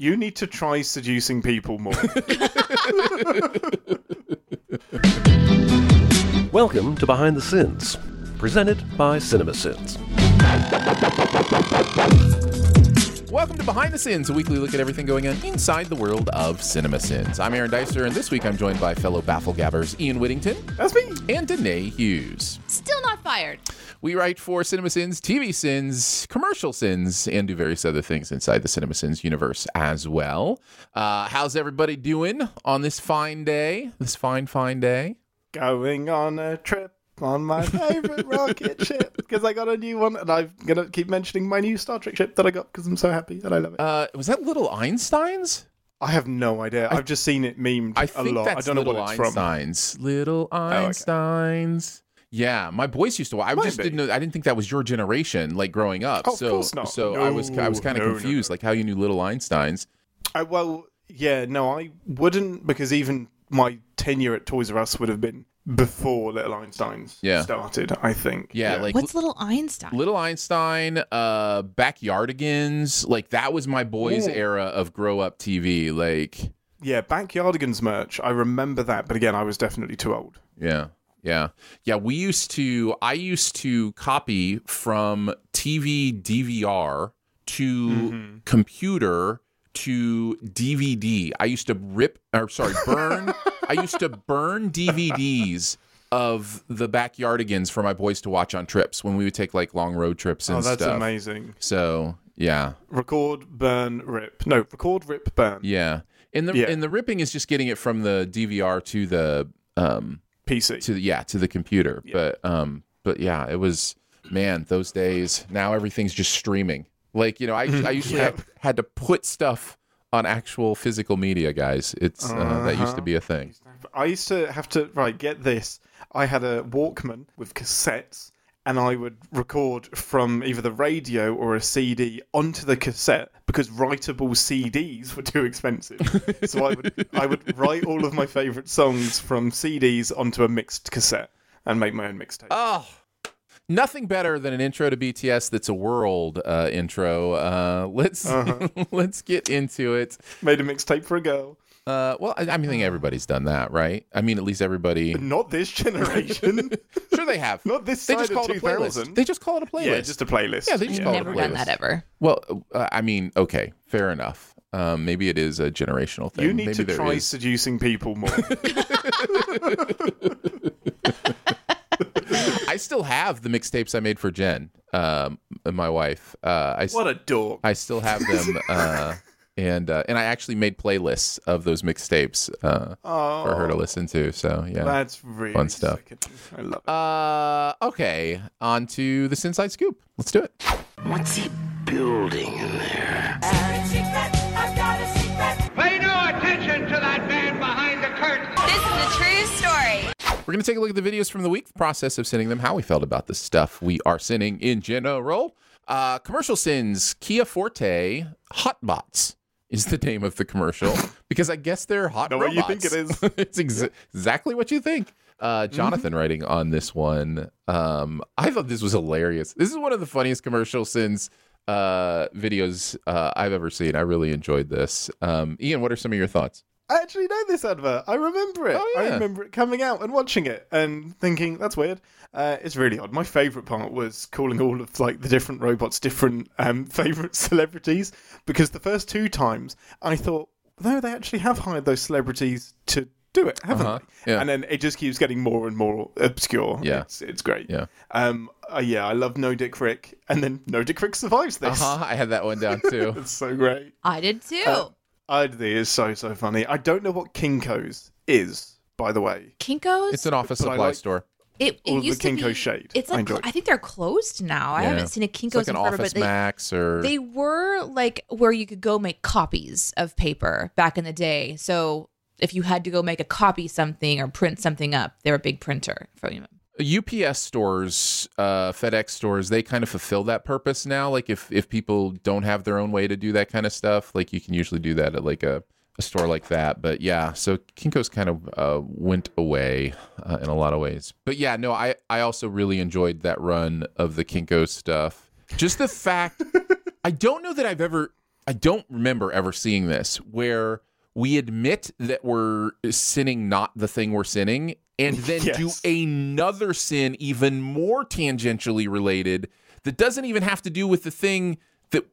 You need to try seducing people more. Welcome to Behind the Sins, presented by CinemaSins. Welcome to Behind the Sins, a weekly look at everything going on inside the world of cinema sins. I'm Aaron Dicer, and this week I'm joined by fellow baffle gabbers Ian Whittington That's me. and Danae Hughes. Still fired. We write for Cinema Sins, TV Sins, Commercial Sins, and do various other things inside the Cinema Sins universe as well. Uh, how's everybody doing on this fine day? This fine, fine day? Going on a trip on my favorite rocket ship because I got a new one, and I'm gonna keep mentioning my new Star Trek ship that I got because I'm so happy and I love it. Uh, was that Little Einsteins? I have no idea. I've just seen it memed I a think lot. I don't know what it's from. Oh, Einsteins. Little okay. Einsteins. Yeah, my boys used to watch. I Might just be. didn't know. I didn't think that was your generation, like growing up. Oh, of so, course not. so I was, I was kind of no, no, confused, no. like how you knew Little Einsteins. I, well, yeah, no, I wouldn't because even my tenure at Toys R Us would have been before Little Einsteins Yeah. started. I think. Yeah, like What's Little Einstein? Little Einstein, uh, Backyardigans, like that was my boys' Ooh. era of grow up TV. Like, yeah, Backyardigans merch. I remember that, but again, I was definitely too old. yeah, yeah, yeah. We used to, I used to copy from TV DVR to Mm-hmm. computer to DVD. I used to rip, or sorry, burn. I used to burn DVDs. Of the backyardigans for my boys to watch on trips when we would take like long road trips and Oh, that's stuff. amazing. So yeah, Record, burn, rip. No, record, rip, burn. Yeah. And the Yeah. and the ripping is just getting it from the DVR to the um PC. to the yeah, to the computer. But um but yeah, it was man, those days. Now everything's just streaming. Like, you know, I I usually Yep. had, had to put stuff on actual physical media, guys. It's uh, that used to be a thing. I used to have to right get this. I had a Walkman with cassettes, and I would record from either the radio or a CD onto the cassette because writable CDs were too expensive. so I would I would write all of my favorite songs from CDs onto a mixed cassette and make my own mixtape. Oh, nothing better than an intro to BTS that's a world uh, intro. Uh, let's let's get into it. Made a mixtape for a girl. Uh, well, I, I mean, I think everybody's done that, right? I mean, at least everybody. Not this generation. Sure, they have. Not this They side just of call it a playlist. 2000. They just call it a playlist. yeah, just a playlist. Yeah, they just call it a Never done playlist. that ever. Well, uh, I mean, okay, fair enough. Um, maybe it is a generational thing. You need maybe to try is. seducing people more. I still have the mixtapes I made for Jen, um, my wife. Uh, I, s- what a dork. I still have them, uh, and uh, and I actually made playlists of those mixtapes uh, for her to listen to. So yeah. That's really Fun stuff. sickening. I love it. Uh, okay, on to this inside scoop. Let's do it. What's he building in there? Pay no attention to that man behind the curtain. This is a true story. We're going to take a look at the videos from the week, the process of sending them, how we felt about the stuff we are sending in general. Uh, commercial sins, Kia Forte, Hotbots is the name of the commercial because I guess they're hot Know what you think it is. it's exa- exactly what you think. Uh, Jonathan writing on this one. Um, I thought this was hilarious. This is one of the funniest commercial since uh, videos uh, I've ever seen. I really enjoyed this. Um, Ian, what are some of your thoughts? I actually know this advert. I remember it. Oh, I remember it coming out and watching it and thinking that's weird. Uh, it's really odd. My favorite part was calling all of like the different robots different um, favorite celebrities because the first two times I thought no, they actually have hired those celebrities to do it, haven't Uh-huh. they? Yeah. And then it just keeps getting more and more obscure. Yeah. it's, it's great. Yeah. Um. uh, yeah, I love No Dick Rick, and then No Dick Rick survives this. Uh huh. I had that one down too. It's so great. I did too. Uh, I think it's so so funny. I don't know what Kinko's is, by the way. Kinko's. It's an office But I supply like- store. it, it all of the used to Kinko be, shade. It's I like enjoy. I think they're closed now. I Yeah. haven't seen a It's Kinko's like an in forever, Office but they, Max or they were like where you could go make copies of paper back in the day. So if you had to go make a copy something or print something up, they were a big printer for you. UPS stores, uh, FedEx stores, they kind of fulfill that purpose now. Like if if people don't have their own way to do that kind of stuff, like you can usually do that at like a, a store like that. But yeah, so Kinko's kind of uh, went away uh, in a lot of ways. But yeah, no, I I also really enjoyed that run of the Kinko stuff. Just the fact, I don't know that I've ever. I don't remember ever seeing this where we admit that we're sinning not the thing we're sinning and then do another sin even more tangentially related that doesn't even have to do with the thing that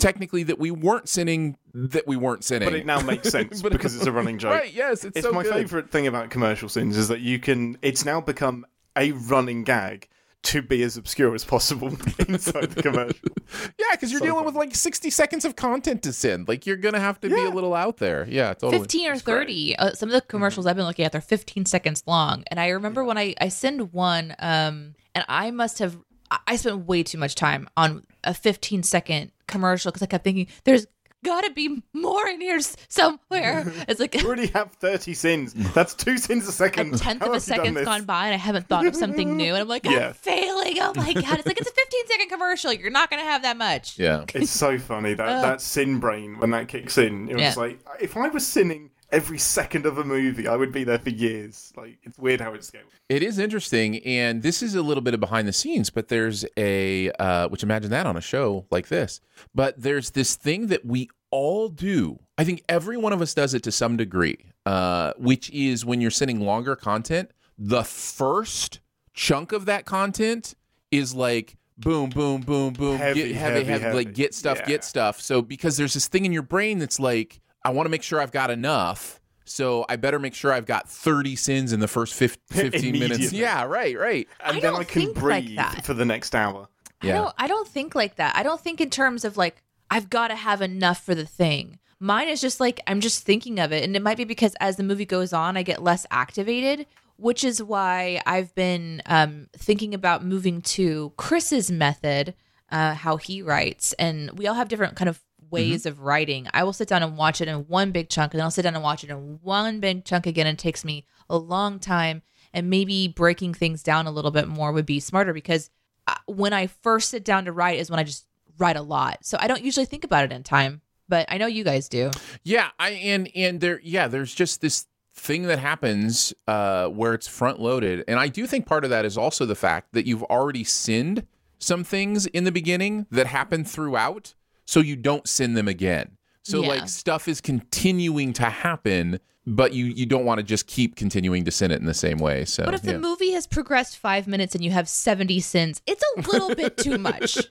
technically that we weren't sinning that we weren't sinning. Mm-hmm. But it now makes sense because it's a running joke. Right, yes, it's, It's so my good. favorite thing about commercial sins is that you can. It's now become a running gag to be as obscure as possible inside the commercial. Yeah, because you're So dealing fun. with like 60 seconds of content to send. Like you're gonna have to be a little out there. Yeah, totally. 15 or It's 30 uh, some of the commercials i've been looking at they're 15 seconds long and i remember when i i send one um and i must have I- i spent way too much time on a 15 second commercial because i kept thinking there's gotta be more in here somewhere it's like You already have 30 sins. That's two sins a second. a second. tenth How of a have you done second's this? gone by and I haven't thought of something new. And I'm like, I'm Yeah. failing. Oh my God. It's like, it's a 15 second commercial. You're not going to have that much. Yeah. It's so funny that that sin brain when that kicks in. It was Yeah. like if I was sinning every second of a movie, I would be there for years. Like it's weird how it's scaled. It is interesting, and this is a little bit of behind the scenes, but there's a uh, which imagine that on a show like this. But there's this thing that we all do. I think every one of us does it to some degree, uh, which is when you're sending longer content, the first chunk of that content is like boom, boom, boom, boom, Heavy, get heavy, heavy, heavy, like get stuff, Yeah. get stuff. So because there's this thing in your brain that's like, I want to make sure I've got enough. So I better make sure I've got 30 sins in the first 15 minutes. Yeah, right, right. And I then don't I can think like that. for the next hour. I Yeah. don't I don't think like that. I don't think in terms of like I've got to have enough for the thing. Mine is just like I'm just thinking of it and it might be because as the movie goes on I get less activated, which is why I've been um thinking about moving to Chris's method, uh how he writes and we all have different kind of ways of writing. I will sit down and watch it in one big chunk and then I'll sit down and watch it in one big chunk again and it takes me a long time and maybe breaking things down a little bit more would be smarter because uh, when I first sit down to write is when I just write a lot. So I don't usually think about it in time, but I know you guys do. Yeah, I and and there yeah, there's just this thing that happens uh where it's front loaded. And I do think part of that is also the fact that you've already sinned some things in the beginning that happen throughout, so you don't send them again. So Yeah. like stuff is continuing to happen, but you you don't want to just keep continuing to sin it in the same way. So But if the movie has progressed five minutes and you have 70 sins, it's a little bit too much.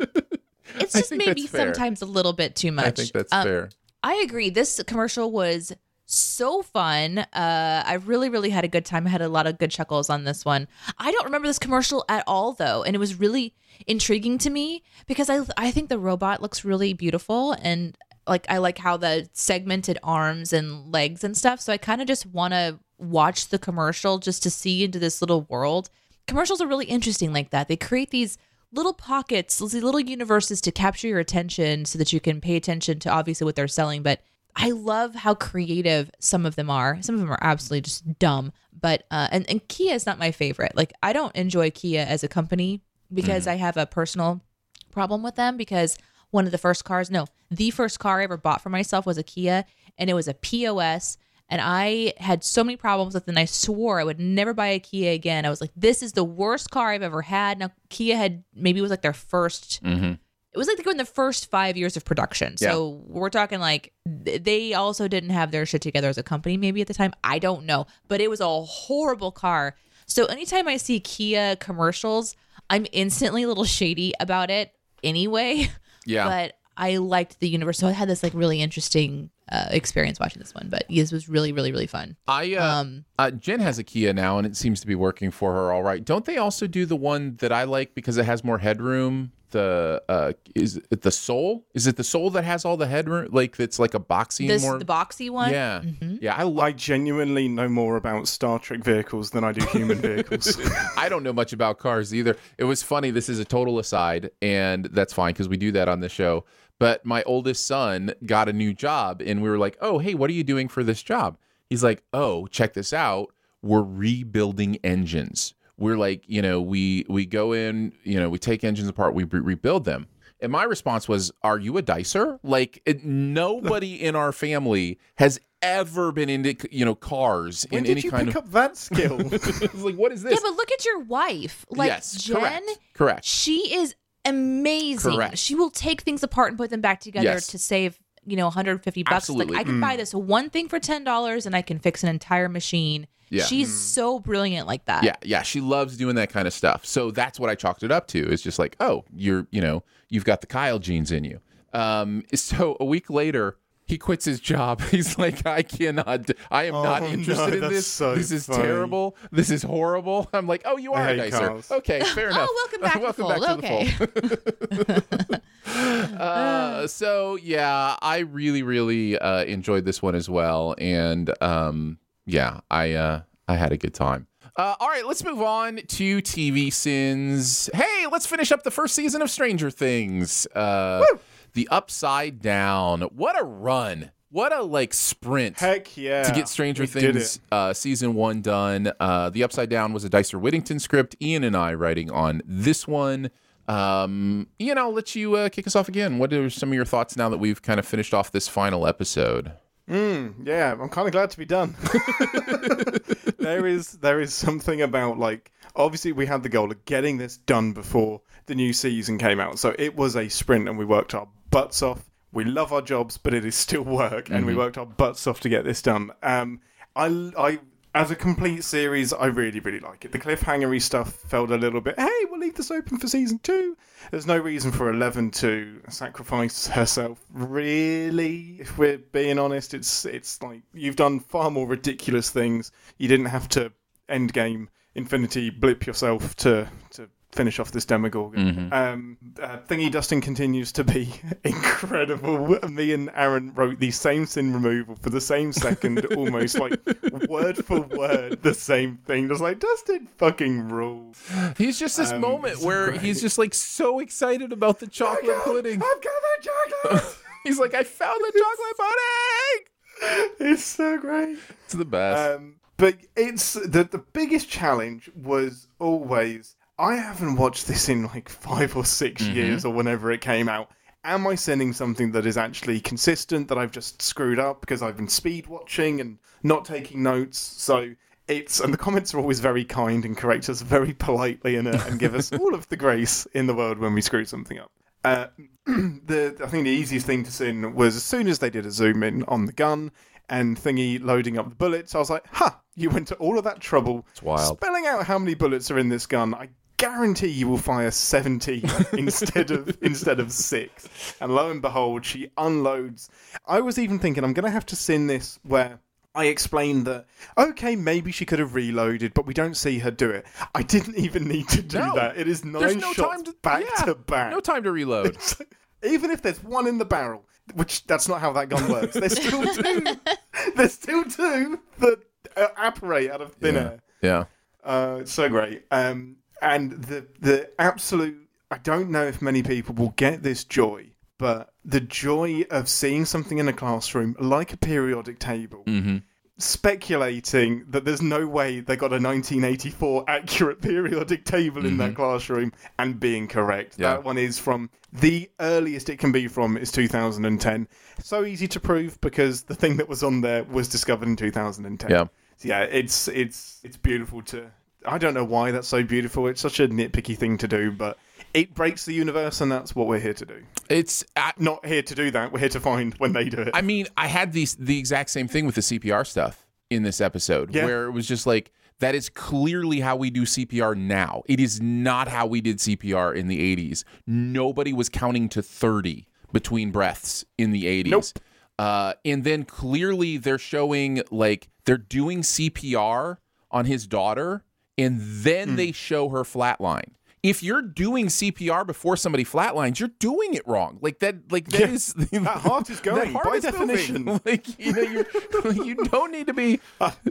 It's just maybe sometimes a little bit too much. I think that's Um, fair. I agree. This commercial was so fun. Uh, I really, really had a good time. I had a lot of good chuckles on this one. I don't remember this commercial at all, though, and it was really intriguing to me because I I think the robot looks really beautiful and like I like how the segmented arms and legs and stuff. So I kind of just want to watch the commercial just to see into this little world. Commercials are really interesting like that. They create these little pockets, these little universes to capture your attention so that you can pay attention to obviously what they're selling. But I love how creative some of them are. Some of them are absolutely just dumb. But uh, and and Kia is not my favorite. Like I don't enjoy Kia as a company because I have a personal problem with them because one of the first cars, no, the first car I ever bought for myself was a Kia and it was a POS. And I had so many problems with it, and I swore I would never buy a Kia again. I was like, this is the worst car I've ever had. Now, Kia had maybe it was like their 1st it was like they in the first five years of production. So we're talking like th- they also didn't have their shit together as a company, maybe at the time. I don't know. But it was a horrible car. So anytime I see Kia commercials, I'm instantly a little shady about it anyway. Yeah. But I liked the universe. So I had this like really interesting uh, experience watching this one. But this was really, really, really fun. I uh, Um, uh, Jen has a Kia now, and it seems to be working for her all right. Don't they also do the one that I like because it has more headroom? The uh, is it the Soul? Is it the Soul that has all the headroom? Like that's like a boxy This more. the boxy one. yeah, Mm-hmm. yeah. I like. I genuinely know more about Star Trek vehicles than I do human vehicles. I don't know much about cars either. It was funny. This is a total aside, and that's fine because we do that on the show. But my oldest son got a new job, and we were like, "Oh, hey, what are you doing for this job?" He's like, "Oh, check this out. We're rebuilding engines. We're like, you know, we we go in, you know, we take engines apart, we re- rebuild them." And my response was, "Are you a dicer? Like it, nobody in our family has ever been into, you know, cars when in did any you kind pick of." up that skill? It's like, what is this? Yeah, but look at your wife. Like yes, Jen, correct, correct. she is amazing. Correct. She will take things apart and put them back together Yes. to save you know 150 bucks Absolutely. like i can buy this one thing for $10 and i can fix an entire machine Yeah. she's so brilliant like that Yeah, yeah, she loves doing that kind of stuff. So that's what I chalked it up to. It's just like, oh, you're, you know, you've got the Kyle genes in you. Um, so a week later, he quits his job. He's like, I cannot, I am not Oh, interested no, in this. so this is funny. terrible. This is horrible. I'm like, oh, you are I a hate dicer. Okay, fair enough. oh welcome back to welcome the fold. back to the okay fold. Uh, so yeah, I really, really uh, enjoyed this one as well, and um, yeah, I uh, I had a good time. Uh, all right, let's move on to TV sins. Hey, let's finish up the first season of Stranger Things. Uh, the Upside Down. What a run! What a like sprint Heck yeah. to get Stranger We Things uh, season one done. Uh, the Upside Down was a Dicer Whittington script. Ian and I writing on this one. Um, Ian, I'll let you uh, kick us off again. What are some of your thoughts now that we've kind of finished off this final episode? Yeah, I'm kind of glad to be done. there is there is something about like obviously we had the goal of getting this done before the new season came out, so it was a sprint and we worked our butts off. We love our jobs, but it is still work, and we worked our butts off to get this done. Um, I I. As a complete series, I really, really like it. The cliffhangery stuff felt a little bit, hey, we'll leave this open for season two. There's no reason for Eleven to sacrifice herself, really. If we're being honest, it's it's like you've done far more ridiculous things. You didn't have to end game Infinity blip yourself to to finish off this Demogorgon. Um, uh, Thingy Dustin continues to be incredible. Me and Aaron wrote the same sin removal for the same second, almost like word for word the same thing. Just like Dustin fucking rules. He's just this Um, moment where great. he's just like so excited about the chocolate pudding. I've got the chocolate. He's like, I found the chocolate pudding. it's so great. It's the best. Um, but it's the the biggest challenge was always I haven't watched this in like five or 6 years or whenever it came out. Am I sending something that is actually consistent that I've just screwed up because I've been speed watching and not taking notes? So it's and the comments are always very kind and correct us very politely and, uh, and give us all of the grace in the world when we screw something up. Uh, the I think the easiest thing to sin was as soon as they did a zoom in on the gun and thingy loading up the bullets, I was like, "Ha! You went to all of that trouble, wild. spelling out how many bullets are in this gun. I guarantee you will fire seventy instead of instead of six. And lo and behold, she unloads. I was even thinking I'm going to have to sin this where. I explained that okay, maybe she could have reloaded, but we don't see her do it. I didn't even need to do No. that. It is nine no shots time to back yeah, to back. No time to reload. Even if there's one in the barrel, which that's not how that gun works. There's still two. there's still two that uh, apparate out of thin yeah. air. yeah. Uh, so great. Um, and the the absolute. I don't know if many people will get this joy, but the joy of seeing something in a classroom like a periodic table. Mm-hmm. Speculating that there's no way they got a 1984 accurate periodic table in that mm-hmm. classroom and being correct. Yeah. That one is from the earliest it can be from is 2010. So easy to prove because the thing that was on there was discovered in 2010 Yeah. yeah, it's it's it's beautiful to. I don't know why that's so beautiful. It's such a nitpicky thing to do, but it breaks the universe, and that's what we're here to do. It's I, Not here to do that. We're here to find when they do it. I mean, I had these the exact same thing with the CPR stuff in this episode, Yeah. where it was just like that is clearly how we do CPR now. It is not how we did CPR in the 80s. Nobody was counting to 30 between breaths in the 80s. Nope. Uh, and then clearly they're showing like they're doing CPR on his daughter, and then Hmm. they show her flatline. If you're doing CPR before somebody flatlines, you're doing it wrong. Like that, like that Yeah. is That heart is going, heart by is moving. definition. Like you know, you you don't need to be,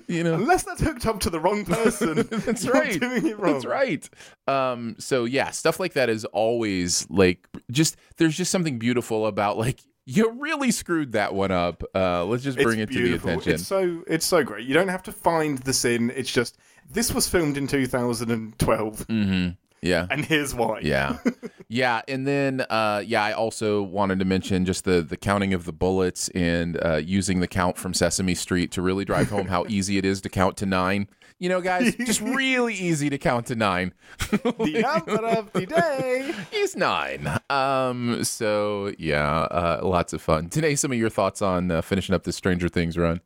you know. Unless that's hooked up to the wrong person, That's you're right. Doing it wrong. That's right. Um, so yeah, stuff like that is always like just there's just something beautiful about like you really screwed that one up. Uh, let's just bring it's it to the attention. It's so it's so great. You don't have to find the sin. It's just this was filmed in 2012, yeah. and here's why. Yeah. Yeah, and then uh, yeah, I also wanted to mention just the the counting of the bullets and uh, using the count from Sesame Street to really drive home how easy it is to count to nine. You know, guys, just really easy to count to nine. the number of the day. Is nine. Um. So yeah, uh, lots of fun. Danae, some of your thoughts on uh, finishing up this Stranger Things run?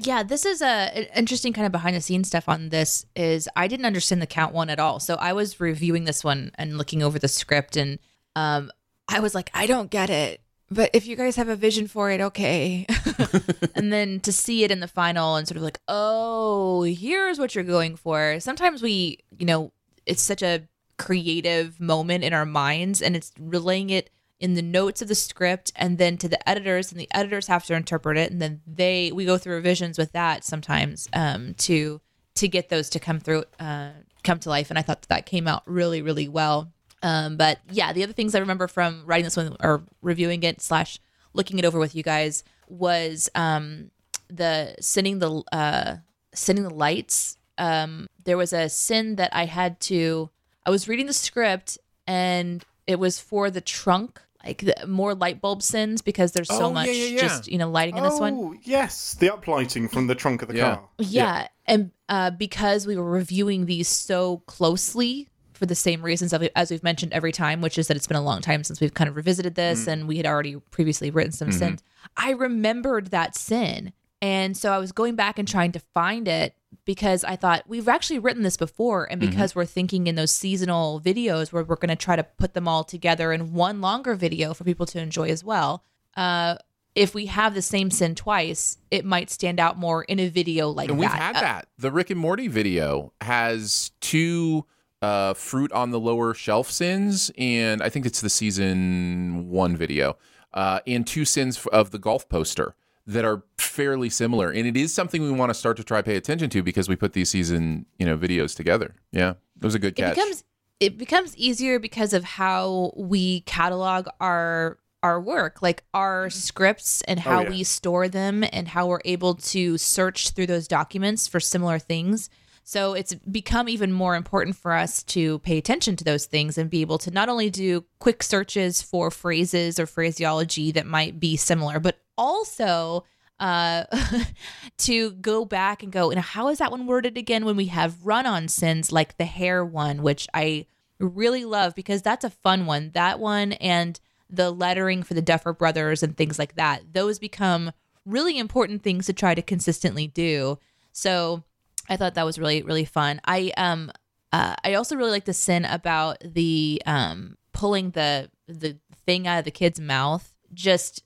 Yeah, this is a interesting kind of behind the scenes stuff on this is I didn't understand the count one at all. So I was reviewing this one and looking over the script and um I was like, I don't get it. But if you guys have a vision for it, okay. and then to see it in the final and sort of like, oh, here's what you're going for. Sometimes we, you know, it's such a creative moment in our minds and it's relaying it in the notes of the script and then to the editors and the editors have to interpret it and then they we go through revisions with that sometimes um, to to get those to come through uh, come to life and i thought that, that came out really really well. Um, but yeah the other things i remember from writing this one or reviewing it slash looking it over with you guys was um, the sending the uh, sending the lights. Um, there was a sin that i had to i was reading the script and it was for the trunk like the, more light bulb sins because there's so Oh, much yeah, yeah. just you know lighting in this one Oh, yes, the uplighting from the trunk of the Yeah. car. yeah, and uh, because we were reviewing these so closely for the same reasons of- as we've mentioned every time, which is that it's been a long time since we've kind of revisited this, and we had already previously written some sins. I remembered that sin, and so I was going back and trying to find it because I thought we've actually written this before, and because we're thinking in those seasonal videos where we're going to try to put them all together in one longer video for people to enjoy as well. Uh, if we have the same sin twice, it might stand out more in a video like And that. we've had Uh, that. The Rick and Morty video has two uh, fruit on the lower shelf sins, and I think it's the season one video, uh, and two sins of the golf poster that are fairly similar. And it is something we want to start to try pay attention to because we put these season you know videos together. Yeah, it was a good it becomes it becomes easier because of how we catalog our our work like our mm-hmm. scripts and oh, how yeah. we store them and how we're able to search through those documents for similar things so it's become even more important for us to pay attention to those things and be able to not only do quick searches for phrases or phraseology that might be similar but also uh to go back and go and how is that one worded again? when we have run-on sins like the hair one which i really love because that's a fun one. That one and the lettering for the duffer brothers and things like that those become really important things to try to consistently do. So i thought that was really really fun. I um uh, i also really like the sin about the um pulling the the thing out of the kid's mouth. Just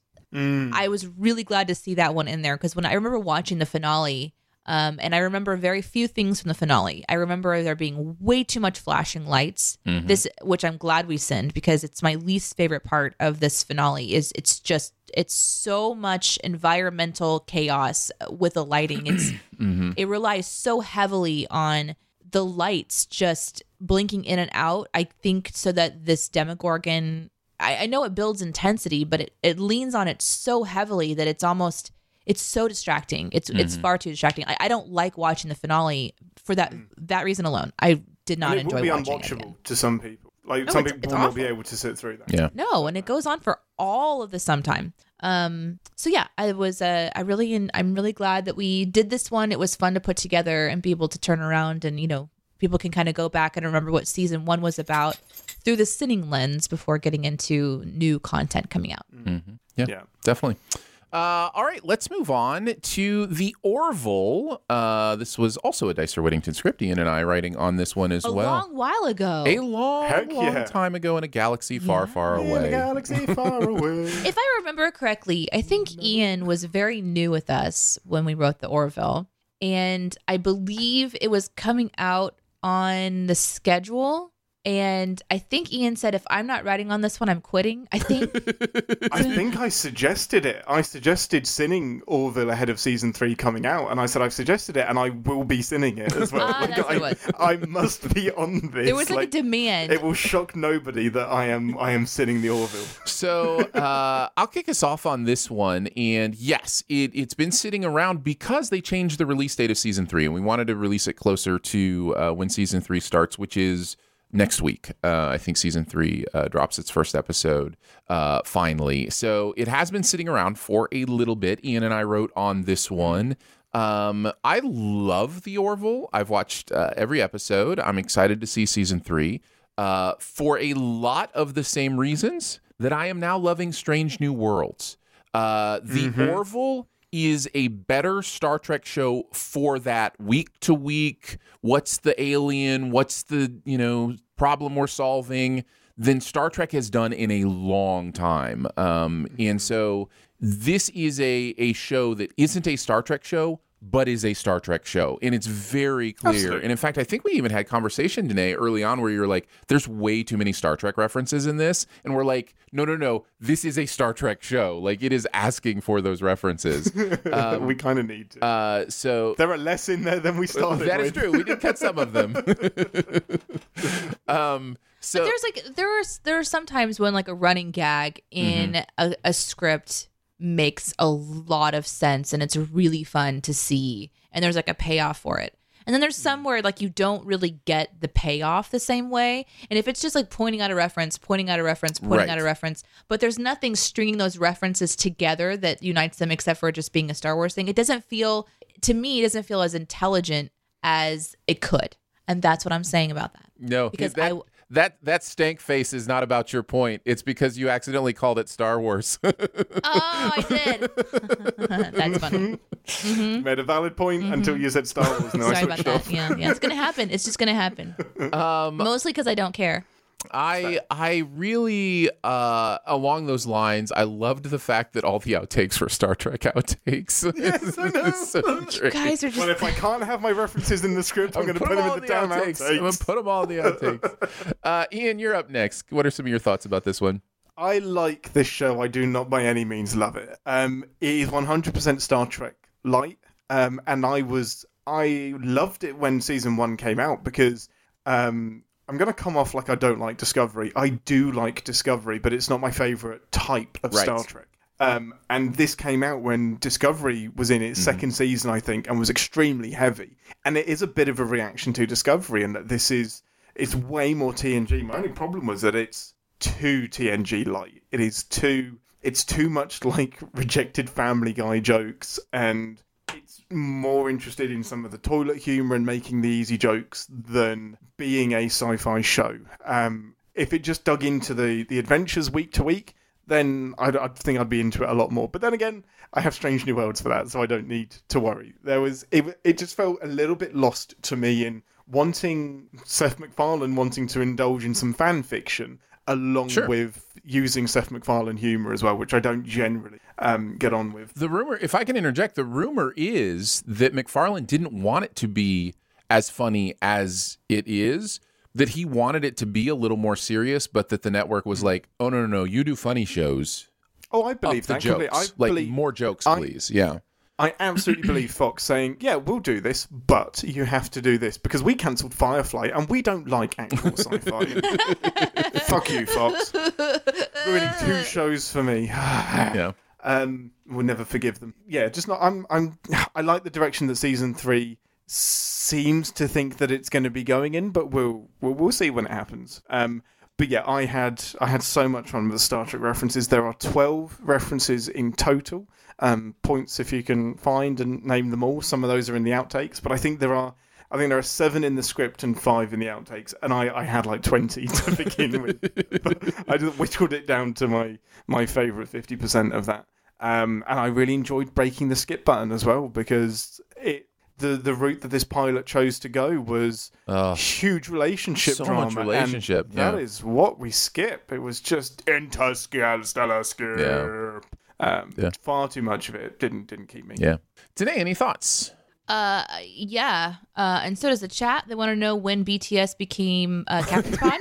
I was really glad to see that one in there because when I remember watching the finale, um, and I remember very few things from the finale. I remember there being way too much flashing lights. This, which I'm glad we send because it's my least favorite part of this finale. Is it's just it's so much environmental chaos with the lighting. It's it relies so heavily on the lights just blinking in and out. I think so that this Demogorgon I, I know it builds intensity, but it, it leans on it so heavily that it's almost it's so distracting. It's it's far too distracting. I, I don't like watching the finale for that that reason alone. I did not And it enjoy will be watching it unwatchable again. to some people. Like No, some it's- people it's will not be able to sit through that. yeah. No, and it goes on for all of the sometime. Um, so yeah, I was uh, I really and I'm really glad that we did this one. It was fun to put together and be able to turn around and you know people can kind of go back and remember what season one was about through the sinning lens before getting into new content coming out. Yeah, Yeah. definitely. Uh, all right, let's move on to the Orville. Uh, this was also a Dicer Whittington script. Ian and I writing on this one as A well. A long while ago. a long, Heck long yeah. time ago in a galaxy far, far In a away. galaxy far away. if I remember correctly, I think Ian was very new with us when we wrote the Orville. And I believe it was coming out on the schedule. And I think Ian said, if I'm not writing on this one, I'm quitting. I think. I think I suggested it. I suggested sinning Orville ahead of season three coming out, and I said I've suggested it, and I will be sinning it as well. Ah, Like, that's what I, it was. I must be on this. there was like, a demand. It will shock nobody that I am I am sinning the Orville. So uh, I'll kick us off on this one. And yes, it, it's been sitting around because they changed the release date of season three, and we wanted to release it closer to uh, when season three starts, which is next week. Uh, I think season three uh, drops its first episode uh, finally. So it has been sitting around for a little bit. Ian and I wrote on this one. Um, I love the Orville. I've watched uh, every episode. I'm excited to see season three uh, for a lot of the same reasons that I am now loving Strange New Worlds. Uh, the Orville is a better Star Trek show for that week to week. What's the alien? What's the you know problem we're solving? Than Star Trek has done in a long time. Um, and so this is a a show that isn't a Star Trek show, but is a Star Trek show, and it's very clear. Absolutely. And in fact, I think we even had conversation today early on where you're like, "There's way too many Star Trek references in this," and we're like, "No, no, no, this is a Star Trek show. Like it is asking for those references." we kind of need to. uh, so there are less in there than we started that is with. true. We did cut some of them. um, so there's like there are there are some times when like a running gag in Mm-hmm. a, a script makes a lot of sense and it's really fun to see and there's like a payoff for it and then there's Mm-hmm. some where like you don't really get the payoff the same way and if it's just like pointing out a reference pointing out a reference pointing Right. out a reference but there's nothing stringing those references together that unites them except for just being a star wars thing it doesn't feel to me it doesn't feel as intelligent as it could and that's what i'm saying about that no, because that, I- that that stank face is not about your point. It's because you accidentally called it Star Wars. Oh, I did. That's funny. You made a valid point until you said Star Wars. No, I Mm-hmm. Sorry about switched that. off. Yeah, yeah, it's gonna happen. It's just gonna happen. um, Mostly because I don't care. I I really uh along those lines I loved the fact that all the outtakes were Star Trek outtakes. Yes, I know. So great. Guys are just Well, if I can't have my references in the script, I'm, going to Put put them all in the damn outtakes. I'm gonna put them all in the outtakes. uh, Ian, you're up next. What are some of your thoughts about this one? I like this show. I do not by any means love it. Um, it is 100% Star Trek light, um, and I was I loved it when season one came out because um, I'm going to come off like I don't like Discovery. I do like Discovery, but it's not my favorite type of Right. Star Trek. Um, and this came out when Discovery was in Mm-hmm. its second season, I think, and was extremely heavy. And it is a bit of a reaction to Discovery, and that this is it's way more TNG. My only problem was that it's too TNG light. It is too. It's too much like rejected Family Guy jokes, and more interested in some of the toilet humor and making the easy jokes than being a sci-fi show. Um, if it just dug into the the adventures week to week, then I'd, I'd think I'd be into it a lot more. But then again, I have Strange New Worlds for that, so I don't need to worry. There was it. It just felt a little bit lost to me in wanting Seth MacFarlane wanting to indulge in some fan fiction along Sure. with using Seth MacFarlane humor as well, which I don't generally um, get on with. The rumor, if I can interject, the rumor is that McFarlane didn't want it to be as funny as it is. That he wanted it to be a little more serious, but that the network was like, "Oh no, no, no! You do funny shows, Oh, I up believe the that. jokes. I like believe, more jokes, I- please." Yeah, I absolutely believe Fox saying, "Yeah, we'll do this, but you have to do this because we cancelled Firefly and we don't like actual sci-fi." Fuck you, Fox. Ruining two shows for me. yeah. um, we'll never forgive them. Yeah, just not. I'm. I'm. I like the direction that season three seems to think that it's going to be going in, but we'll we'll, we'll see when it happens. Um, but yeah, I had I had so much fun with the Star Trek references. There are twelve references in total. Um, points if you can find and name them all. Some of those are in the outtakes, but I think there are. I think there are seven in the script and five in the outtakes, and I, I had like twenty to begin with. But I just whittled it down to my my favorite fifty percent of that. Um, and I really enjoyed breaking the skip button as well because it the the route that this pilot chose to go was Oh. huge relationship So drama. much relationship, That yeah. is what we skip. It was just interstellar skip. Yeah. Um, Yeah. Far too much of it didn't didn't keep me. Yeah. Danae, any thoughts? Uh, yeah. Uh, and so does the chat. They want to know when BTS became uh, Captain's Pod.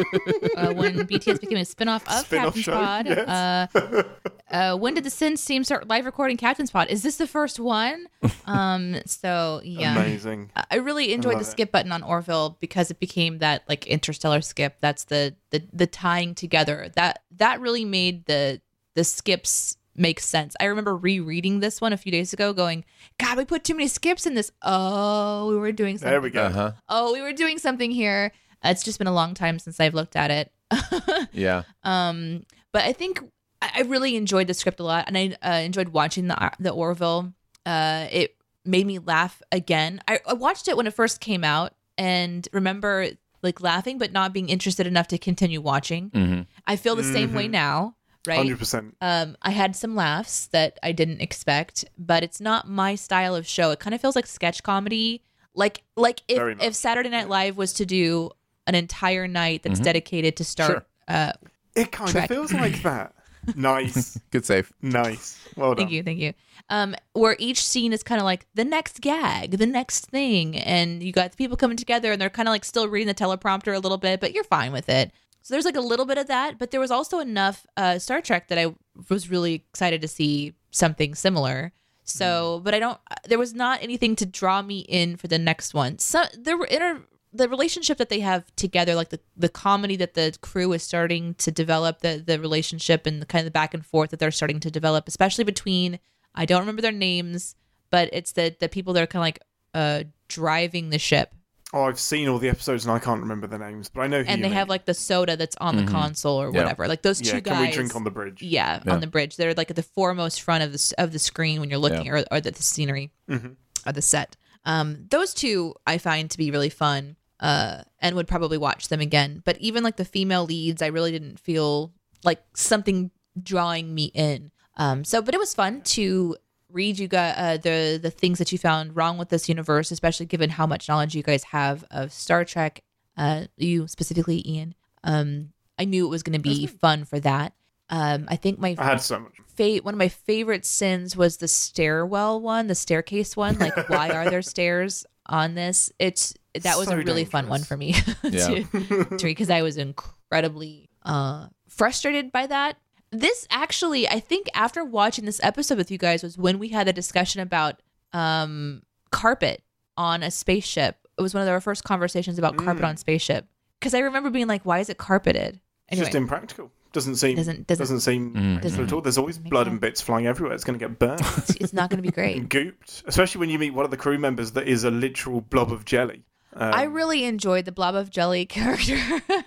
uh, when BTS became a spinoff of Spin-off Captain's show, Pod. yes. Uh, uh, when did the Sins team start live recording Captain's Pod? Is this the first one? Um, so yeah. Amazing. I- I really enjoyed the love it. skip button on Orville because it became that like interstellar skip. That's the the the tying together. That that really made the the skips make sense. I remember rereading this one a few days ago, going, "God, we put too many skips in this. Oh, we were doing something. There we go. Uh huh. Oh, we were doing something here." It's just been a long time since I've looked at it. Yeah. Um, but I think I I really enjoyed the script a lot, and I uh, enjoyed watching the the Orville. Uh, it made me laugh again. I, I watched it when it first came out, and remember like laughing, but not being interested enough to continue watching. Mhm. I feel the same way now, right? Hundred percent. Um, I had some laughs that I didn't expect, but it's not my style of show. It kind of feels like sketch comedy. Like like if Very if Saturday Night Live was to do an entire night that's dedicated to start Sure. uh It kind Track. of feels like that. Nice, Good save. nice. Well done. Thank you, thank you. Um, where each scene is kind of like the next gag, the next thing, and you got the people coming together, and they're kind of like still reading the teleprompter a little bit, but you're fine with it. So there's like a little bit of that, but there was also enough uh, Star Trek that I was really excited to see something similar. So, but I don't. There was not anything to draw me in for the next one. So there were inter the relationship that they have together, like the the comedy that the crew is starting to develop, the the relationship and the kind of the back and forth that they're starting to develop, especially between I don't remember their names, but it's the the people that are kind of like uh driving the ship, Oh, I've seen all the episodes and I can't remember the names, but I know. Who and you they mean. have like the soda that's on the console or Yeah. whatever. Like those Yeah, two can guys. we drink on the bridge? Yeah, Yeah. on the bridge. They're like at the foremost front of the of the screen when you're looking Yeah. or, or the, the scenery Mhm. or the set. Um, those two I find to be really fun. Uh, and would probably watch them again. But even like the female leads, I really didn't feel like something drawing me in. Um, so, but it was fun to read you got uh, the the things that you found wrong with this universe, especially given how much knowledge you guys have of Star Trek. Uh, you specifically, Ian. Um, I knew it was going to be fun for that. Um, I think my I had so much. fa- one of my favorite sins was the stairwell one, the staircase one. Like, why are there stairs on this? It's that was So a really fun one for me Yeah. to because I was incredibly uh, frustrated by that. This actually, I think, after watching this episode with you guys, was when we had a discussion about um, carpet on a spaceship. It was one of our first conversations about carpet Mm. on spaceship because I remember being like, "Why is it carpeted?" It's Anyway, just impractical. Doesn't seem Doesn't- doesn't doesn't- seem Mm. practical at all. There's always Doesn't make blood and bits flying everywhere. It's going to get burnt it's, it's not going to be great. and gooped, especially when you meet one of the crew members that is a literal blob of jelly. Um, I really enjoyed the blob of jelly character.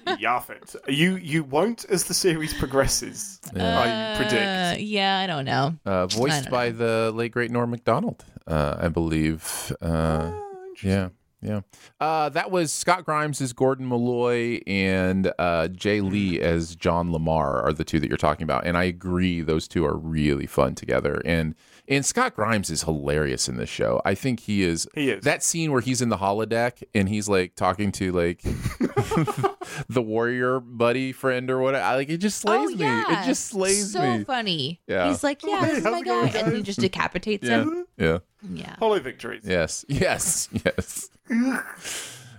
Yaphit. You you won't as the series progresses. I predict. Uh, yeah, I don't know. Uh, voiced don't by know. the late great Norm Macdonald, uh, I believe. Uh, yeah, yeah. Uh, that was Scott Grimes as Gordon Malloy and uh, Jay Lee as John LaMarr are the two that you're talking about. And I agree, those two are really fun together. And and Scott Grimes is hilarious in this show. I think he is. He is. That scene where he's in the holodeck and he's like talking to like the warrior buddy friend or whatever. I, like it just slays oh me. yeah, It just slays so me. So funny. Yeah. he's like, yeah, hey, this is my it going, guy, and he just decapitates Yeah, him. yeah. Yeah. Hollow victories. Yes, yes, yes.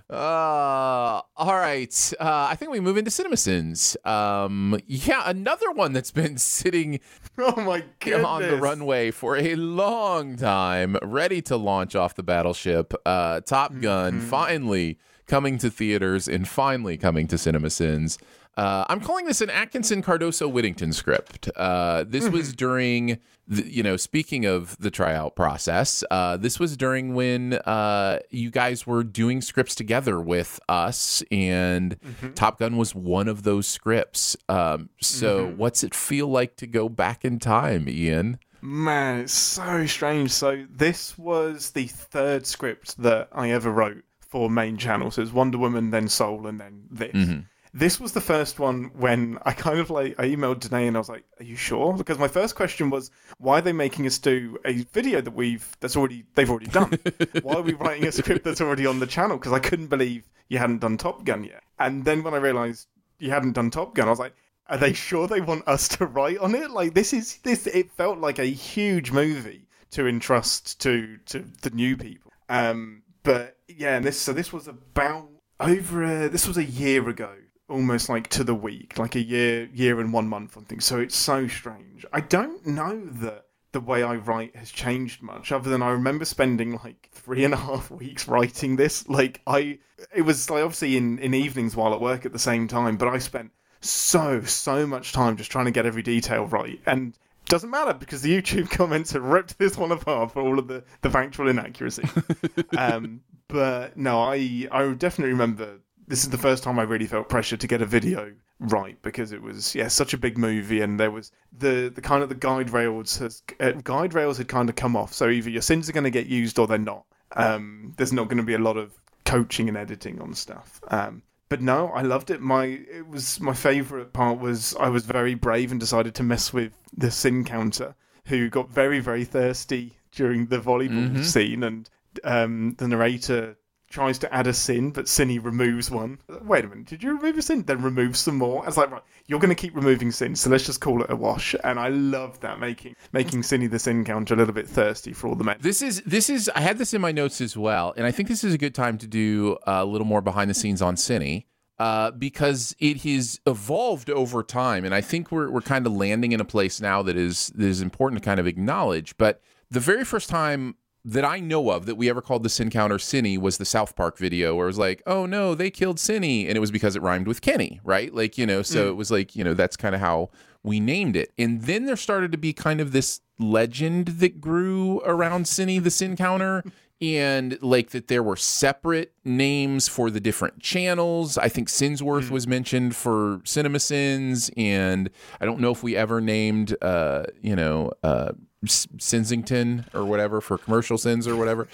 Uh, all right. Uh, I think we move into CinemaSins. Um, yeah, another one that's been sitting Oh my goodness. on the runway for a long time, ready to launch off the battleship. Uh, Top Gun finally coming to theaters and finally coming to CinemaSins. Uh, I'm calling this an Atkinson Cardoso Whittington script. Uh, this was during, the, you know, speaking of the tryout process, uh, this was during when uh, you guys were doing scripts together with us, and Top Gun was one of those scripts. Um, so, what's it feel like to go back in time, Ian? Man, it's so strange. So this was the third script that I ever wrote for main channel. So it's Wonder Woman, then Soul, and then this. Mm-hmm. This was the first one when I kind of like I emailed Danae and I was like, "Are you sure?" Because my first question was, "Why are they making us do a video that we've that's already they've already done? Why are we writing a script that's already on the channel?" Because I couldn't believe you hadn't done Top Gun yet. And then when I realized you hadn't done Top Gun, I was like, are they sure they want us to write on it? Like this is this it felt like a huge movie to entrust to to the new people. Um but yeah, and this so this was about over a, this was a year ago. Almost like to the week, like a year year and one month on things. So it's so strange. I don't know that the way I write has changed much, other than I remember spending like three and a half weeks writing this. Like I, it was like obviously in in evenings while at work at the same time, but I spent so so much time just trying to get every detail right, and doesn't matter because the YouTube comments have ripped this one apart for all of the the factual inaccuracy. um, but no, I I definitely remember this is the first time I really felt pressure to get a video right because it was yeah such a big movie and there was the the kind of the guide rails has uh, guide rails had kind of come off. So either your sins are going to get used or they're not. Um there's not going to be a lot of coaching and editing on stuff. Um but no i loved it. My it was my favorite part was i was very brave and decided to mess with the sin counter who got very very thirsty during the volleyball scene and um the narrator tries to add a sin, but Cinny removes one. Wait a minute, did you remove a sin? Then removes some more. I was like, right, you're going to keep removing sins, so let's just call it a wash. And I love that, making making Cinny the sin counter a little bit thirsty for all the men. This is this is I had this in my notes as well, and I think this is a good time to do a little more behind the scenes on Cine. Uh, because it has evolved over time, and I think we're we're kind of landing in a place now that is that is important to kind of acknowledge. But the very first time that I know of that we ever called the Sin Counter Cinny was the South Park video where it was like, oh no, they killed Cinny. And it was because it rhymed with Kenny, right? Like, you know, so it was like, you know, that's kind of how we named it. And then there started to be kind of this legend that grew around Cinny, the Sin Counter. And like that, there were separate names for the different channels. I think Sinsworth was mentioned for Cinema Sins, and I don't know if we ever named, uh, you know, uh, S- Sinsington or whatever for commercial sins or whatever.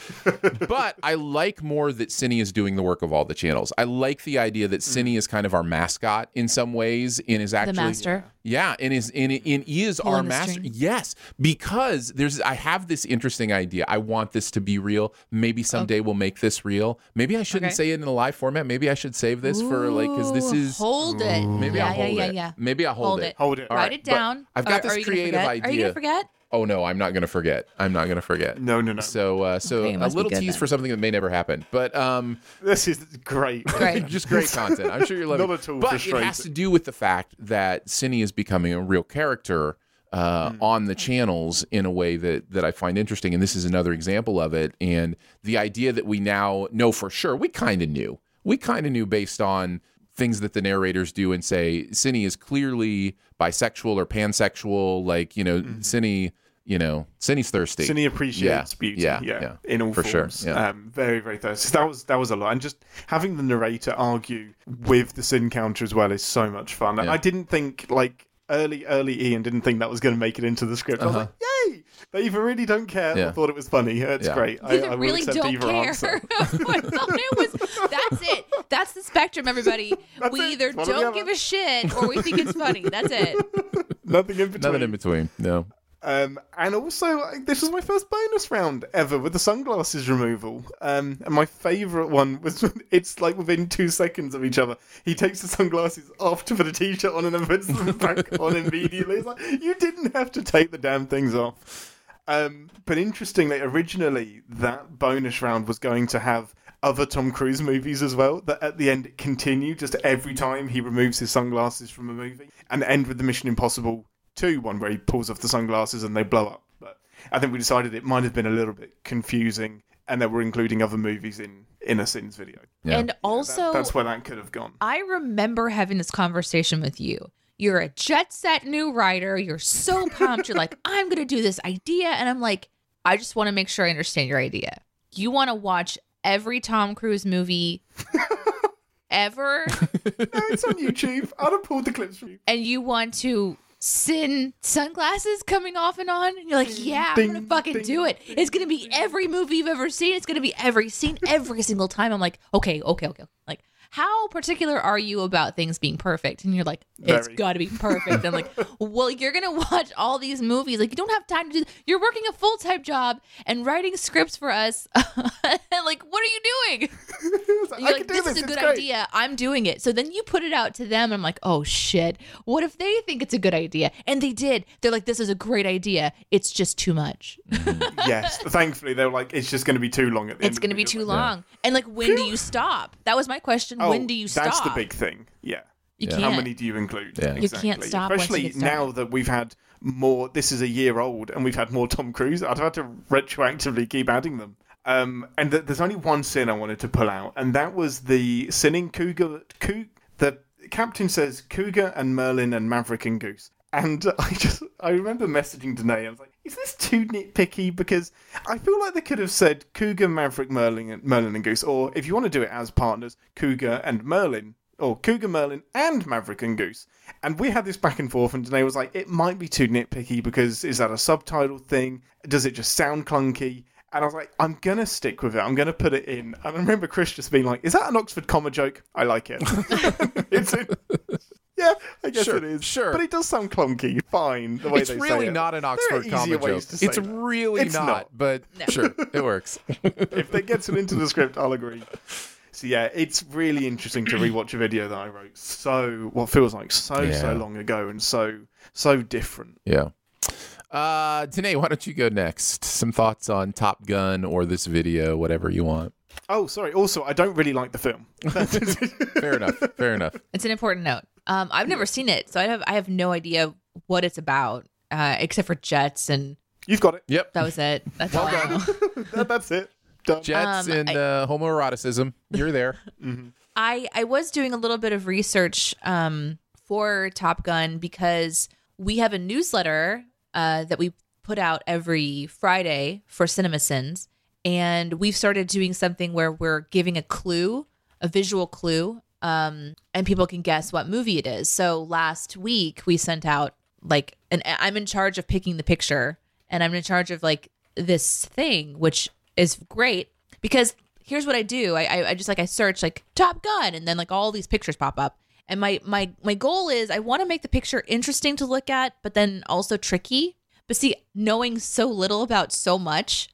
but I like more that Cine is doing the work of all the channels. I like the idea that mm. Cine is kind of our mascot in some ways and is actually the master. Yeah, and is and, and is our Pulling the master. strings. Yes, because there's I have this interesting idea. I want this to be real. Maybe oh. someday we'll make this real. Maybe I shouldn't Okay. say it in a live format. Maybe I should save this for like because this is hold it. maybe yeah, I'll hold yeah, it. yeah, yeah. Maybe I'll hold, Hold it. it. Hold it. All Write right, it but down. I've got Are- this are you gonna creative forget? idea. Are you gonna forget? Oh no, I'm not gonna forget. I'm not gonna forget. No, no, no. So, uh, so Okay, a little good tease then. for something that may never happen, but um, This is great. Great. just great content. I'm sure you're loving. Not it. at all but it has to do with the fact that Cine is becoming a real character uh, Hmm. on the channels in a way that that I find interesting, and this is another example of it. And the idea that we now know for sure, we kind of knew. We kind of knew based on things that the narrators do and say. Cine is clearly bisexual or pansexual. Like you know, Cine. You know, Cine's thirsty. Cine appreciates Yeah, beauty, yeah, yeah, yeah. in all For sure, forms. yeah. Um, very, very thirsty. That was that was a lot, and just having the narrator argue with the sin counter as well is so much fun. Yeah. I didn't think like early, early Ian didn't think that was going to make it into the script. I was like, yay! They either really don't care Uh-huh. Yeah. or thought it was funny. It's Yeah. great. I, I will really accept don't either care. answer. I thought it was. That's it. That's the spectrum, everybody. That's we it. either One or the don't give a shit or we think it's funny. That's it. Nothing in between. Nothing in between. No. Um, and also, like, this was my first bonus round ever with the sunglasses removal. Um, and my favourite one was it's like within two seconds of each other. He takes the sunglasses off to put a t-shirt on and then puts them back on immediately. It's like you didn't have to take the damn things off. Um, but interestingly, originally that bonus round was going to have other Tom Cruise movies as well. That at the end it continued just every time he removes his sunglasses from a movie, and end with the Mission Impossible Two one where he pulls off the sunglasses and they blow up. But I think we decided it might have been a little bit confusing, and that we're including other movies in in a Sins video. Yeah. And also, That's where that could have gone. I remember having this conversation with you. You're a jet set new writer. You're so pumped. You're like, I'm going to do this idea. And I'm like, I just want to make sure I understand your idea. You want to watch every Tom Cruise movie ever, no, it's on YouTube. I'd have pulled the clips from you. and you want to sin sunglasses coming off and on. And you're like, mm, yeah, I'm going to fucking ding, do it. It's to be every movie you've ever seen. It's to be every scene every single time. I'm like, okay, okay, okay. Like, how particular are you about things being perfect? And you're like, it's Very. got to be perfect. I'm like, well, you're gonna watch all these movies. Like, you don't have time to do. This. You're working a full time job and writing scripts for us. like, what are you doing? I You're like, can do this, this. is a good great. idea. I'm doing it. So then you put it out to them. I'm like, oh shit. What if they think it's a good idea? And they did. They're like, this is a great idea. It's just too much. Mm, yes, thankfully they're like, it's just going to be too long at the end. It's going to be too long. And like, when do you stop? That was my question. Oh, when do you stop? That's the big thing. Yeah. You Yeah. can't. How many do you include? Yeah. You can't stop once you Especially get now that we've had more. This is a year old, and we've had more Tom Cruise. I'd have to retroactively keep adding them. Um, and th- there's only one sin I wanted to pull out, and that was the sinning cougar. Coo- the captain says cougar and Merlin and Maverick and Goose. And I just I remember messaging Danae. I was like, is this too nitpicky? Because I feel like they could have said Cougar, Maverick, Merlin, and Merlin and Goose, or if you want to do it as partners, Cougar and Merlin, or Cougar, Merlin, and Maverick and Goose. And we had this back and forth, and Danae was like, it might be too nitpicky because is that a subtitle thing? Does it just sound clunky? And I was like, I'm gonna stick with it. I'm gonna put it in. And I remember Chris just being like, "Is that an Oxford comma joke?" I like it. it's in- yeah, I guess Sure, it is. sure. but it does sound clunky. Fine, the way It's they really say it. not an Oxford easier comma ways joke. to say It's that. really It's not, not. but sure, it works. if they get it into the script, I'll agree. So yeah, it's really interesting to rewatch a video that I wrote so what feels like so Yeah. so long ago and so so different. Yeah. Uh, Danae, why don't you go next? Some thoughts on Top Gun or this video, whatever you want. Oh, sorry. Also, I don't really like the film. Fair enough. Fair enough. It's an important note. Um, I've never seen it, so I have I have no idea what it's about, uh, except for jets, and You've got it. Yep. that was it. That's all I know. That- that's it. Done. Jets Um, and I- uh, homoeroticism. You're there. mm-hmm. I I was doing a little bit of research um, for Top Gun because we have a newsletter uh, that we put out every Friday for CinemaSins, and we've started doing something where we're giving a clue, a visual clue, um, and people can guess what movie it is. So last week we sent out like, and I'm in charge of picking the picture, and I'm in charge of like this thing, which is great because here's what I do. I, I I just like I search like Top Gun, and then like all these pictures pop up. And my my my goal is I want to make the picture interesting to look at, but then also tricky. But see, knowing so little about so much,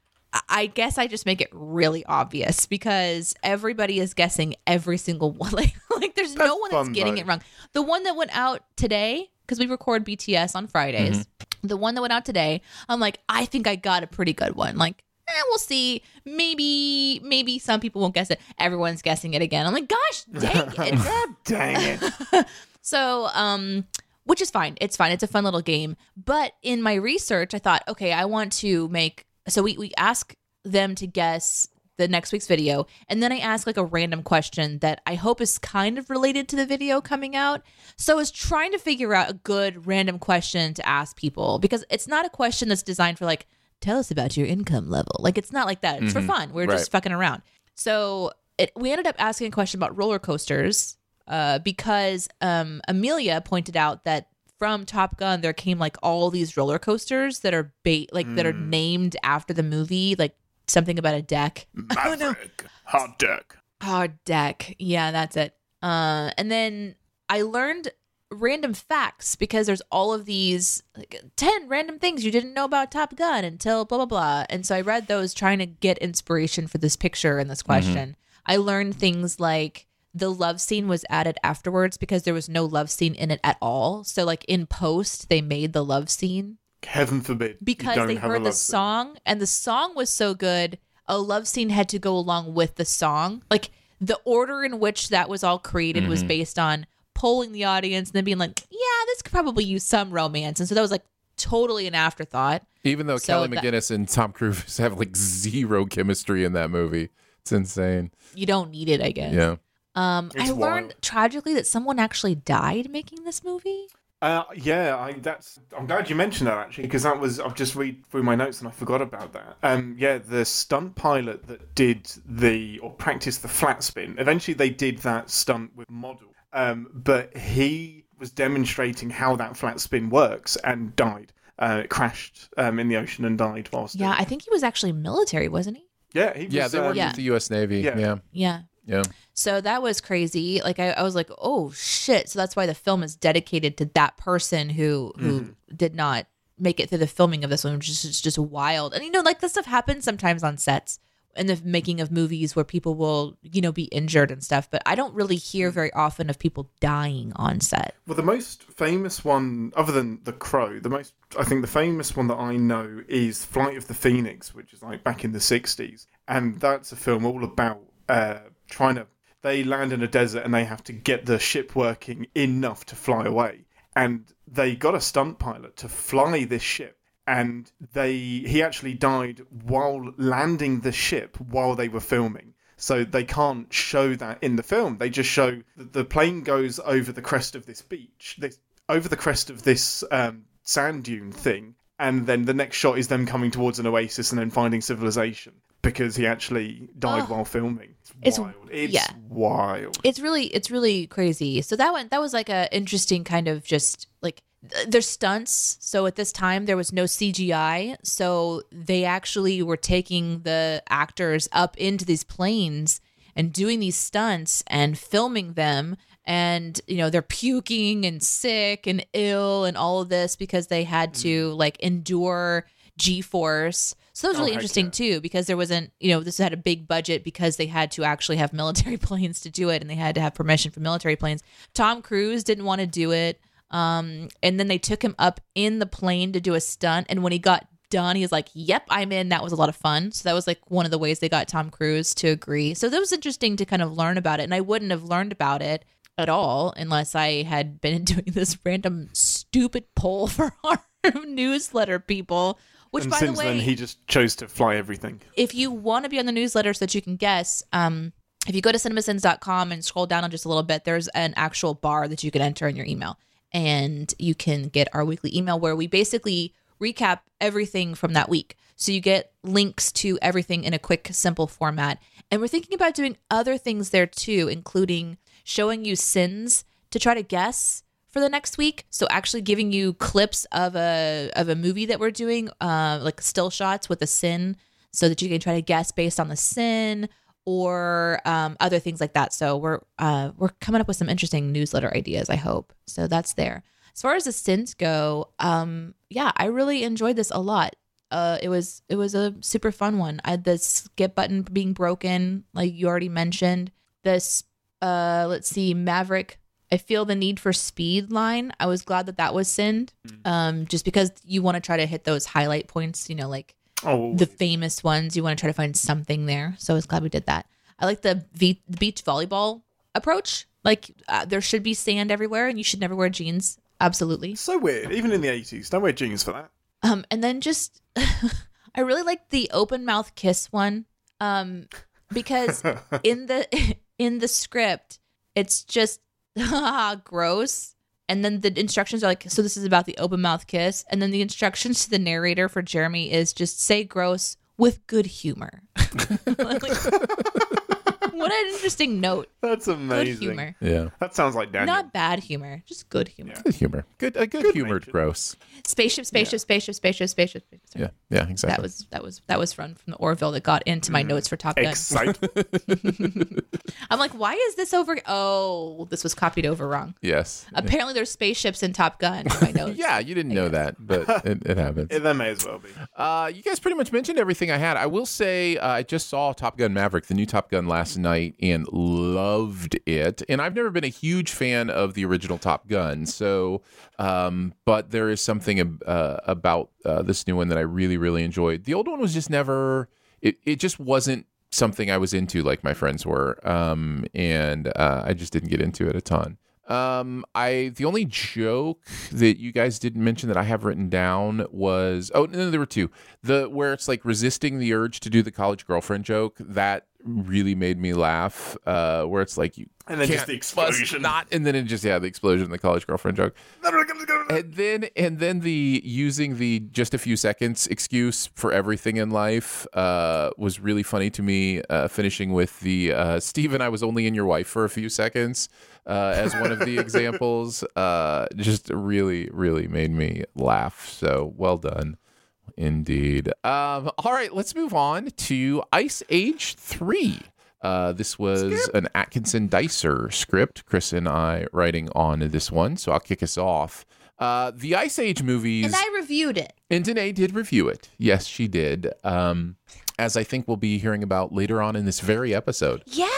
I- guess I just make it really obvious because everybody is guessing every single one. Like, like there's no one that's getting though. it wrong. The one that went out today, because we record BTS on Fridays, the one that went out today, I'm like, I think I got a pretty good one. Like, eh, we'll see. Maybe, maybe some people won't guess it. Everyone's guessing it again. I'm like, gosh, dang it. God dang it. So, um, which is fine. It's fine. It's a fun little game. But in my research, I thought, okay, I want to make. So we we ask them to guess the next week's video, and then I ask like a random question that I hope is kind of related to the video coming out. So I was trying to figure out a good random question to ask people because it's not a question that's designed for like tell us about your income level. Like it's not like that. It's for fun. We're just fucking around. So it, we ended up asking a question about roller coasters uh, because um, Amelia pointed out that from Top Gun there came like all these roller coasters that are ba- like that are named after the movie, like something about a deck. I don't know. Maverick. Hot deck. Hard deck. Yeah, that's it. Uh, and then I learned random facts because there's all of these like 10 random things you didn't know about Top Gun until blah blah blah. And so I read those trying to get inspiration for this picture and this question. I learned things like the love scene was added afterwards because there was no love scene in it at all. So like in post they made the love scene Heaven forbid. because they heard the love scene. song and the song was so good a love scene had to go along with the song like the order in which that was all created was Mm-hmm. based on polling the audience and then being like yeah this could probably use some romance and so that was like totally an afterthought Even though So Kelly that- McGillis and Tom Cruise have like zero chemistry in that movie. It's insane. you don't need it i guess Yeah. Um i It's learned wild. tragically that someone actually died making this movie Uh, yeah, I, that's. I'm glad you mentioned that actually, because that was. I've just read through my notes and I forgot about that. Um, yeah, the stunt pilot that did the or practiced the flat spin. Eventually, they did that stunt with model. Um, but he was demonstrating how that flat spin works and died. Uh, it crashed um, in the ocean and died whilst. yeah doing i think he was actually military wasn't he yeah, he was. Yeah, they um, worked Yeah. with the U.S. Navy. Yeah. Yeah. yeah Yeah. So that was crazy. Like I, I was like, oh shit. So that's why the film is dedicated to that person who who did not make it through the filming of this one, which is just, just wild. And you know, like this stuff happens sometimes on sets in the making of movies where people will, you know, be injured and stuff. But I don't really hear very often of people dying on set. Well, the most famous one, other than The Crow, the most, I think the famous one that I know is Flight of the Phoenix, which is like back in the 60s. And that's a film all about uh, trying to. They land in a desert and they have to get the ship working enough to fly away. And they got a stunt pilot to fly this ship. And they he actually died while landing the ship while they were filming. So they can't show that in the film. They just show the plane goes over the crest of this beach, this over the crest of this um, sand dune thing, and then the next shot is them coming towards an oasis and then finding civilization because he actually died Oh. while filming. It's- wild. It's yeah. wild. it's really it's really crazy so that one that was like a interesting kind of just like there's stunts so at this time there was no cgi so they actually were taking the actors up into these planes and doing these stunts and filming them and you know they're puking and sick and ill and all of this because they had to mm. like endure g-force so that was Oh, really heck interesting yeah. too because there wasn't you know this had a big budget because they had to actually have military planes to do it and they had to have permission for military planes. Tom cruise didn't want to do it um, and then they took him up in the plane to do a stunt and when he got done he was like yep i'm in. That was a lot of fun. So that was like one of the ways they got tom cruise to agree. So that was interesting to kind of learn about it and i wouldn't have learned about it at all unless i had been doing this random stupid poll for our newsletter people which and by since the way then, he just chose to fly everything. if you want to be on the newsletter so that you can guess, um, if you go to cinemasins.com and scroll down on just a little bit, there's an actual bar that you can enter in your email. And you can get our weekly email where we basically recap everything from that week. So you get links to everything in a quick, simple format. And we're thinking about doing other things there too, including showing you sins to try to guess for the next week. So actually giving you clips of a of a movie that we're doing, uh, like still shots with a sin, so that you can try to guess based on the sin or um, other things like that. So we're uh, we're coming up with some interesting newsletter ideas. I hope so. That's there. As far as the sins go, um, yeah, I really enjoyed this a lot. Uh, it was it was a super fun one. I had the skip button being broken, like you already mentioned. This uh, let's see, Maverick. I feel the need for speed line. I was glad that that was sinned, um, just because you want to try to hit those highlight points. You know, like Oh, the famous ones. You want to try to find something there. So I was glad we did that. I like the, v- the beach volleyball approach. Like uh, there should be sand everywhere, and you should never wear jeans. Absolutely. so weird. Even in the 80s, don't wear jeans for that. Um, and then just I really like the open mouth kiss one. Um, because in the in the script, it's just gross. And then the instructions are like, so this is about the open mouth kiss. And then the instructions to the narrator for Jeremy is just say gross with good humor. Like, what an interesting note. That's amazing. Good humor. Yeah. That sounds like Daniel. Not bad humor, just good humor. Good humor. Good a good, humored natured. gross. Spaceship, spaceship, spaceship, spaceship, spaceship. spaceship. Yeah. Yeah, exactly. That was that was that was from from the Orville that got into my notes for Top Gun. Excite. I'm like, why is this over? Oh, this was copied over wrong. yes. Apparently, there's spaceships in Top Gun. in my notes. Yeah, you didn't know that, but it, it happens. there may as well be. Uh, you guys pretty much mentioned everything I had. I will say uh, I just saw Top Gun Maverick, the new Top Gun, last night and loved it. And I've never been a huge fan of the original Top Gun, so um, but there is something uh, about uh, this new one that I really, really enjoyed. The old one was just never. It it just wasn't something I was into like my friends were, um, and uh, I just didn't get into it a ton. Um, I the only joke that you guys didn't mention that I have written down was oh no, there were two. The where it's like resisting the urge to do the college girlfriend joke that really made me laugh. Uh, where it's like you And then just the explosion. not, and then it just yeah the explosion, the college girlfriend joke, and then and then the using the just a few seconds excuse for everything in life uh, was really funny to me. Uh, finishing with the uh, Steven, I was only in your wife for a few seconds uh, as one of the examples. Uh, just really, really made me laugh. So well done. Indeed. Um, all right, let's move on to Ice Age 3. Uh, this was an Atkinson Dicer script. Chris and I writing on this one, so I'll kick us off. Uh, the Ice Age movies. And I reviewed it. And Danae did review it. Yes, she did. Um, as I think we'll be hearing about later on in this very episode. Yeah.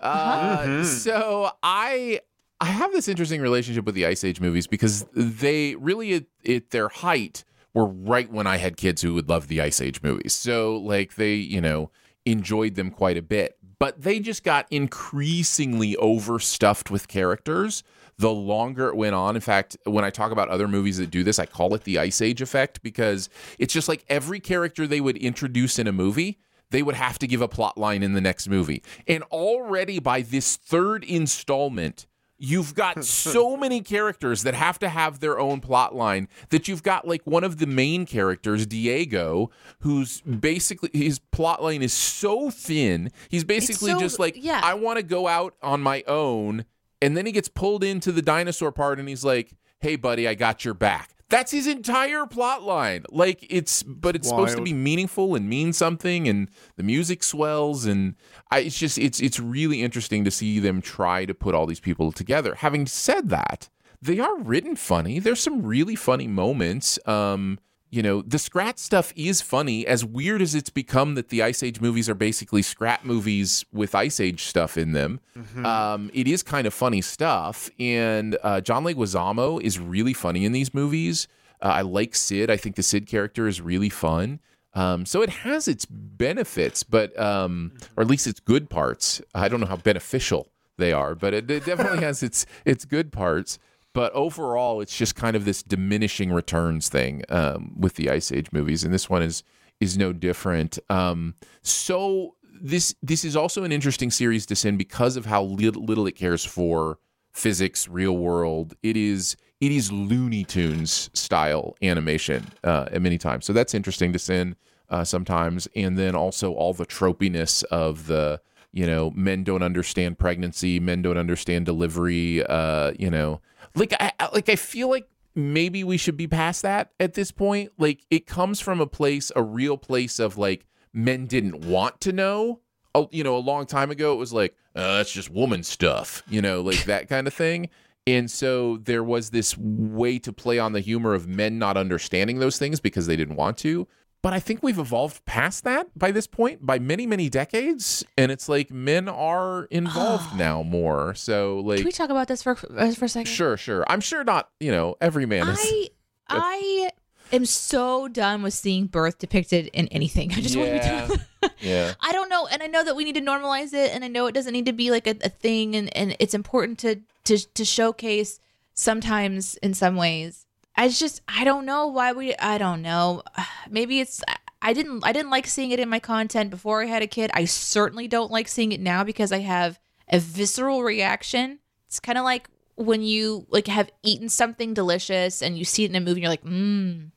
Uh, So I I have this interesting relationship with the Ice Age movies because they really at, at their height were right when I had kids who would love the Ice Age movies. So like they you know enjoyed them quite a bit, but they just got increasingly overstuffed with characters the longer it went on. In fact, when I talk about other movies that do this, I call it the Ice Age effect because it's just like every character they would introduce in a movie, they would have to give a plot line in the next movie. And already by this third installment, you've got so many characters that have to have their own plot line that you've got like one of the main characters, Diego, who's basically his plot line is so thin. He's basically so- just like, yeah. I want to go out on my own. And then he gets pulled into the dinosaur part and he's like, hey, buddy, I got your back. That's his entire plot line. Like it's, but it's supposed to be meaningful and mean something, and the music swells, and I, it's just it's it's really interesting to see them try to put all these people together. Having said that, they are written funny. There's some really funny moments. Um, you know, the Scrat stuff is funny. As weird as it's become that the Ice Age movies are basically Scrat movies with Ice Age stuff in them, um, it is kind of funny stuff. And uh, John Leguizamo is really funny in these movies. Uh, I like Sid. I think the Sid character is really fun. Um, so it has its benefits, but um, or at least its good parts. I don't know how beneficial they are, but it, it definitely has its its good parts. But overall, it's just kind of this diminishing returns thing um, with the Ice Age movies, and this one is is no different. Um, so this this is also an interesting series to send because of how little, little it cares for physics, real world. It is it is Looney Tunes style animation uh, at many times. So that's interesting to send uh, sometimes, and then also all the tropiness of the you know men don't understand pregnancy, men don't understand delivery. Uh, you know, like I like I feel like maybe we should be past that at this point. Like it comes from a place, a real place of like men didn't want to know. Oh, you know, a long time ago, it was like, uh, that's just woman stuff, you know, like that kind of thing. And so there was this way to play on the humor of men not understanding those things because they didn't want to. But I think we've evolved past that by this point by many, many decades. And it's like men are involved now more. So, like, Can we talk about this for uh, for a second? sure, sure. I'm sure not, you know, every man is. I I am so done with seeing birth depicted in anything. I just want to be Yeah. done. yeah. I don't know, and I know that we need to normalize it, and I know it doesn't need to be like a, a thing, and, and it's important to to to showcase sometimes in some ways. I just I don't know why we I don't know. Maybe it's I didn't I didn't like seeing it in my content before I had a kid. I certainly don't like seeing it now because I have a visceral reaction. It's kind of like when you like have eaten something delicious and you see it in a movie and you're like, mmm,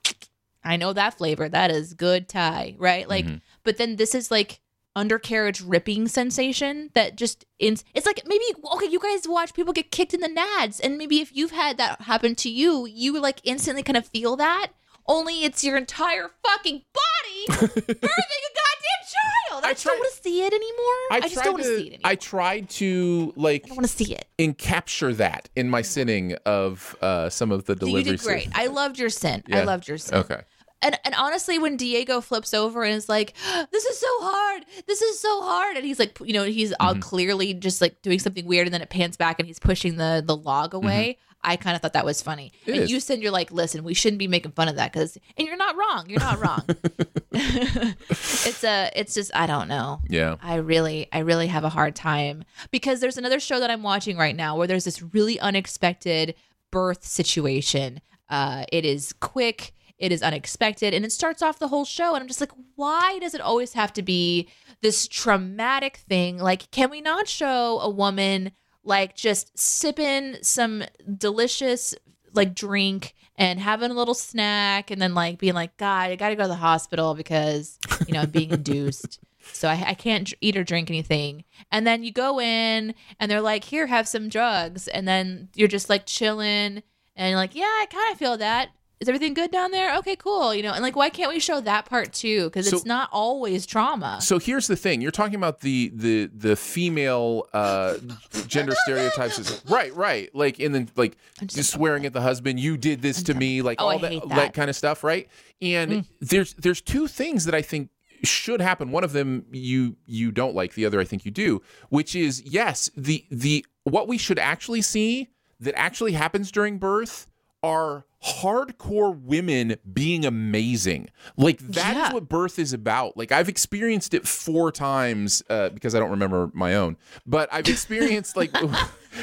I know that flavor. That is good Thai, right? Like, mm-hmm. but then this is like undercarriage ripping sensation that just in it's like maybe okay you guys watch people get kicked in the nads and maybe if you've had that happen to you you like instantly kind of feel that only it's your entire fucking body birthing a goddamn child. I, I just don't want to see it anymore. I, just don't want to see it anymore. I tried to like I don't want to see it. encapture that in my sinning of uh, some of the you did great. i loved your sin. I loved your sin. Okay. And and honestly, when Diego flips over and is like, "This is so hard. This is so hard," and he's like, you know, he's all Mm-hmm. clearly just like doing something weird, and then it pans back and he's pushing the the log away. I kind of thought that was funny. Mm-hmm. It and is. you said you're like, "Listen, we shouldn't be making fun of that because," and you're not wrong. You're not wrong. it's a, it's just, I don't know. Yeah. I really, I really have a hard time because there's another show that I'm watching right now where there's this really unexpected birth situation. Uh, it is quick, it is unexpected, and it starts off the whole show. And I'm just like, why does it always have to be this traumatic thing? Like, can we not show a woman like just sipping some delicious like drink and having a little snack and then like being like, God, I got to go to the hospital because, you know, I'm being induced. So I, I can't eat or drink anything. And then you go in and they're like, here, have some drugs. And then you're just like chilling and like, yeah, I kind of feel that. Is everything good down there? Okay, cool. You know, and like, why can't we show that part too? Because So- it's not always trauma. So here's the thing: you're talking about the the the female uh, gender stereotypes, is- right? Right. Like, and then like just swearing at the husband. You did this to me, like Oh, all that, that that. Mm. kind of stuff, right? And there's there's two things that I think should happen. One of them you you don't like. The other I think you do. Which is yes, the the what we should actually see that actually happens during birth are hardcore women being amazing. Like that is Yeah. what birth is about. Like I've experienced it four times uh, because I don't remember my own, but I've experienced like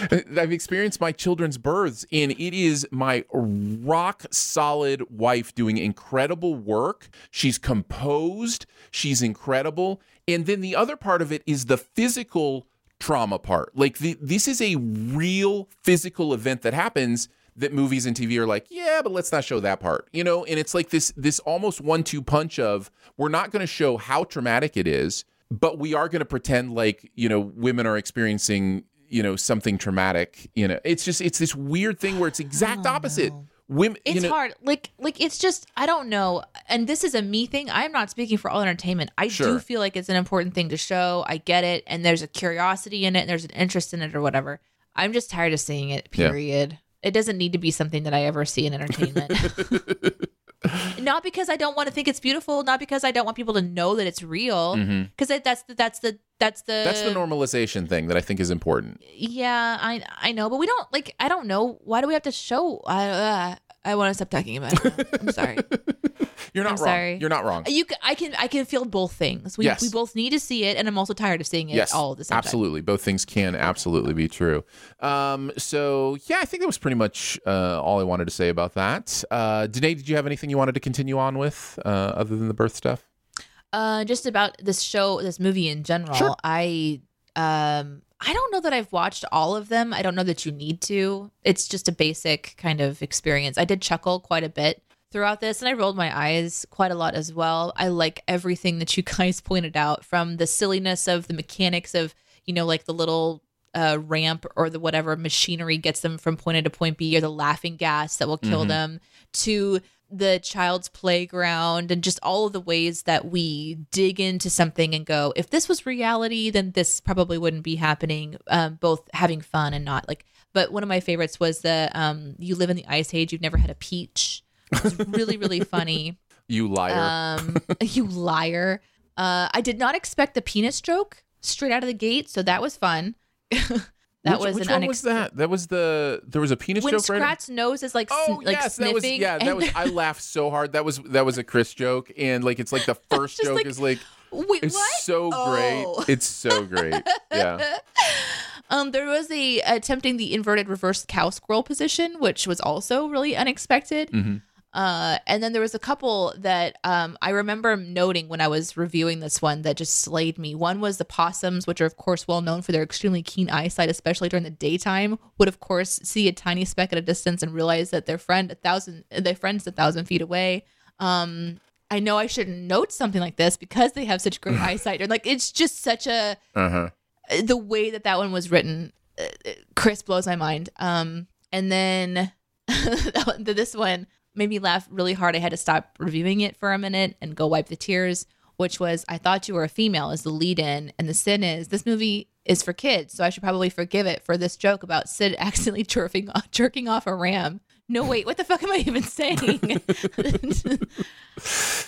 I've experienced my children's births, and it is my rock solid wife doing incredible work. She's composed, she's incredible, and then the other part of it is the physical trauma part. Like the, this is a real physical event that happens that movies and TV are like, yeah, but let's not show that part. You know, and it's like this this almost one-two punch of we're not going to show how traumatic it is, but we are going to pretend like, you know, women are experiencing, you know, something traumatic, you know. It's just it's this weird thing where it's exact opposite. Women It's you know, hard. Like like it's just I don't know. And this is a me thing. I'm not speaking for all entertainment. I Sure. do feel like it's an important thing to show. I get it. And there's a curiosity in it and there's an interest in it or whatever. I'm just tired of seeing it, Yeah. It doesn't need to be something that I ever see in entertainment. not because I don't want to think it's beautiful, not because I don't want people to know that it's real. Because that's the that's the that's the Mm-hmm. That's the normalization thing that I think is important. yeah, I I know, but we don't like. I don't know. Why do we have to show? I uh, I want to stop talking about it. I'm sorry. You're not I'm wrong. sorry. You're not wrong. You, c- I can, I can feel both things. We, Yes. we both need to see it, and I'm also tired of seeing it yes, all at the same absolutely. Both things can absolutely be true. Um, so yeah, I think that was pretty much uh, all I wanted to say about that. Uh, Danae, did you have anything you wanted to continue on with uh, other than the birth stuff? time. Uh, just about this show, this movie in general. Sure. I, um, I don't know that I've watched all of them. I don't know that you need to. It's just a basic kind of experience. I did chuckle quite a bit throughout this, and I rolled my eyes quite a lot as well. I like everything that you guys pointed out, from the silliness of the mechanics of, you know, like the little uh, ramp or the whatever machinery gets them from point A to point B, or the laughing gas that will kill them, to the child's playground and just all of the ways that we dig into something and go, if this was reality, then this probably wouldn't be happening. Um, both having fun and not like. But one of my favorites was the um, "You live in the ice age, you've never had a peach." It was really, really funny. You liar. Um, you liar. Uh, I did not expect the penis joke straight out of the gate, so that was fun. that which was which an one was that? That was the there was a penis when joke right. Scrat's nose is like Oh sn- like yes, that was yeah. That was I laughed so hard. That was that was a Chris joke, and like it's like the first joke like, is like Wait, it's what? so Oh. great. It's so great. Yeah. Um, there was a attempting the inverted reverse cow squirrel position, which was also really unexpected. Mm-hmm. Uh, and then there was a couple that um, I remember noting when I was reviewing this one that just slayed me. One was the possums, which are of course well known for their extremely keen eyesight, especially during the daytime. Would of course see a tiny speck at a distance and realize that their friend a thousand their friend's a thousand feet away. Um, I know I shouldn't note something like this because they have such great eyesight. Or like it's just such a Uh huh. the way that that one was written, uh, uh, Chris blows my mind. Um, and then this one made me laugh really hard. I had to stop reviewing it for a minute and go wipe the tears. Which was, I thought you were a female as the lead in, and the sin is this movie is for kids, so I should probably forgive it for this joke about Sid accidentally jerking off, jerking off a ram. No, wait, what the fuck am I even saying?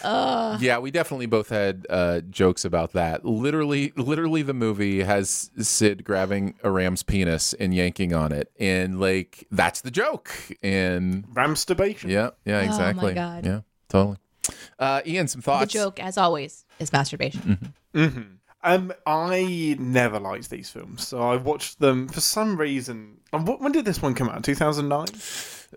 uh, Yeah, we definitely both had uh, jokes about that. Literally, literally, the movie has Sid grabbing a ram's penis and yanking on it, and like that's the joke. And Ramsturbation. yeah, yeah, Oh my exactly. God. Yeah, totally. Uh, Ian, some thoughts the joke, as always, is masturbation. Um, I never liked these films, so I watched them for some reason. When did this one come out? Two thousand nine.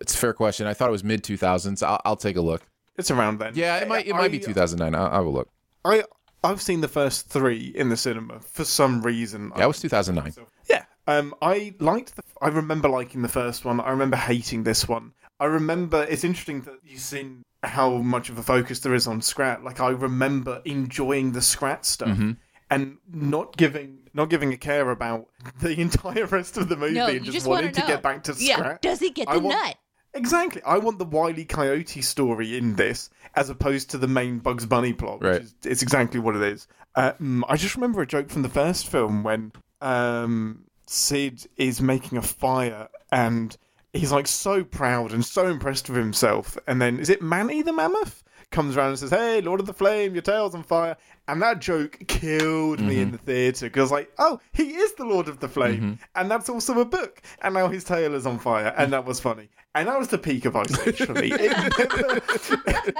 It's a fair question. I thought it was mid two thousands. I'll, I'll take a look. It's around then. Yeah, it might it might be two thousand nine. I, I will look. I I've seen the first three in the cinema for some reason. Yeah, it was two thousand nine. Yeah. Um, I liked the. I remember liking the first one. I remember hating this one. I remember it's interesting that you've seen how much of a focus there is on Scrat. Like I remember enjoying the Scrat stuff Mm-hmm. and not giving not giving a care about the entire rest of the movie No, and you just, just wanting wanna to know. get back to Yeah, Scrat. does he get the want- nut? Exactly. I want the Wily Coyote story in this as opposed to the main Bugs Bunny plot, which Right. is it's exactly what it is. Um, I just remember a joke from the first film when um, Sid is making a fire and he's like so proud and so impressed with himself. And then is it Manny the mammoth? Comes around and says, "Hey, Lord of the Flame, your tail's on fire," and that joke killed me in the theater because like, "Oh, he is the Lord of the Flame, and that's also a book, and now his tail is on fire," and that was funny, and that was the peak of Ice Age for me. It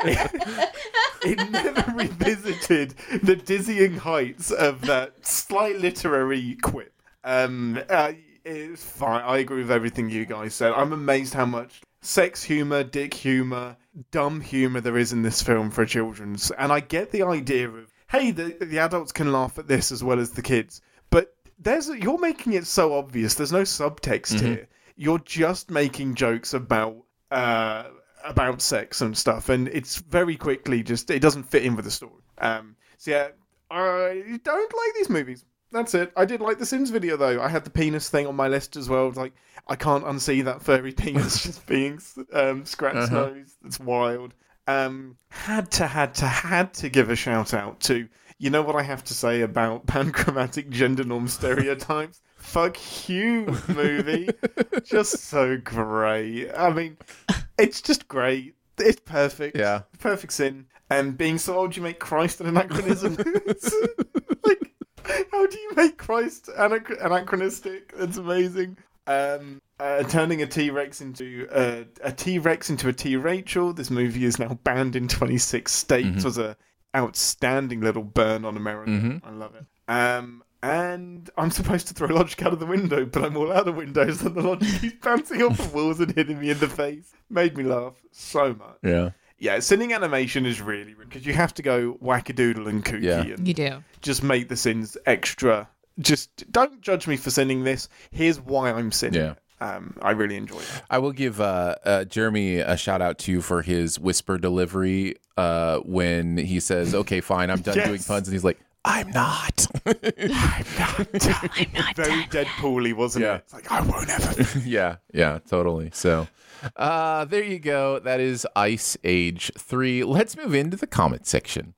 never, it never revisited the dizzying heights of that slight literary quip. Um, uh, it's fine. I agree with everything you guys said. I'm amazed how much sex humor, dick humor, dumb humor there is in this film for children's. And I get the idea of, hey, the, the adults can laugh at this as well as the kids. But there's you're making it so obvious. There's no subtext here. You're just making jokes about uh, about sex and stuff, and it's very quickly just it doesn't fit in with the story. Um, so yeah, I don't like these movies. That's it. I did like the Sins video though. I had the penis thing on my list as well. Like I can't unsee that furry penis just being um, Scrat's nose. That's wild. Um, had to, had to, had to give a shout out to. You know what I have to say about panchromatic gender norm stereotypes? Fuck you, movie. just so great. I mean, it's just great. It's perfect. Yeah. Perfect sin. And being so old, you make Christ an anachronism. Like, how do you make Christ anach- anachronistic? That's amazing. Um, uh, turning a T Rex into uh, a T Rex into a T Rachel. This movie is now banned in 26 states. Was a outstanding little burn on America. I love it. Um, and I'm supposed to throw logic out of the window, but I'm all out of windows, and the logic keeps bouncing off the walls and hitting me in the face. Made me laugh so much. Yeah. Yeah, sending animation is really because you have to go wackadoodle and kooky Yeah. and You do. just make the sins extra. Just don't judge me for sending this. Here's why I'm sending Yeah. it. Um, I really enjoy it. I will give uh, uh, Jeremy a shout out to you for his whisper delivery uh, when he says, "Okay, fine, I'm done Yes. doing puns," and he's like, "I'm not." I'm not very Deadpool-y, wasn't Yeah. it? It's like I won't ever. yeah, yeah, totally. So, uh, there you go. That is Ice Age Three. Let's move into the comment section.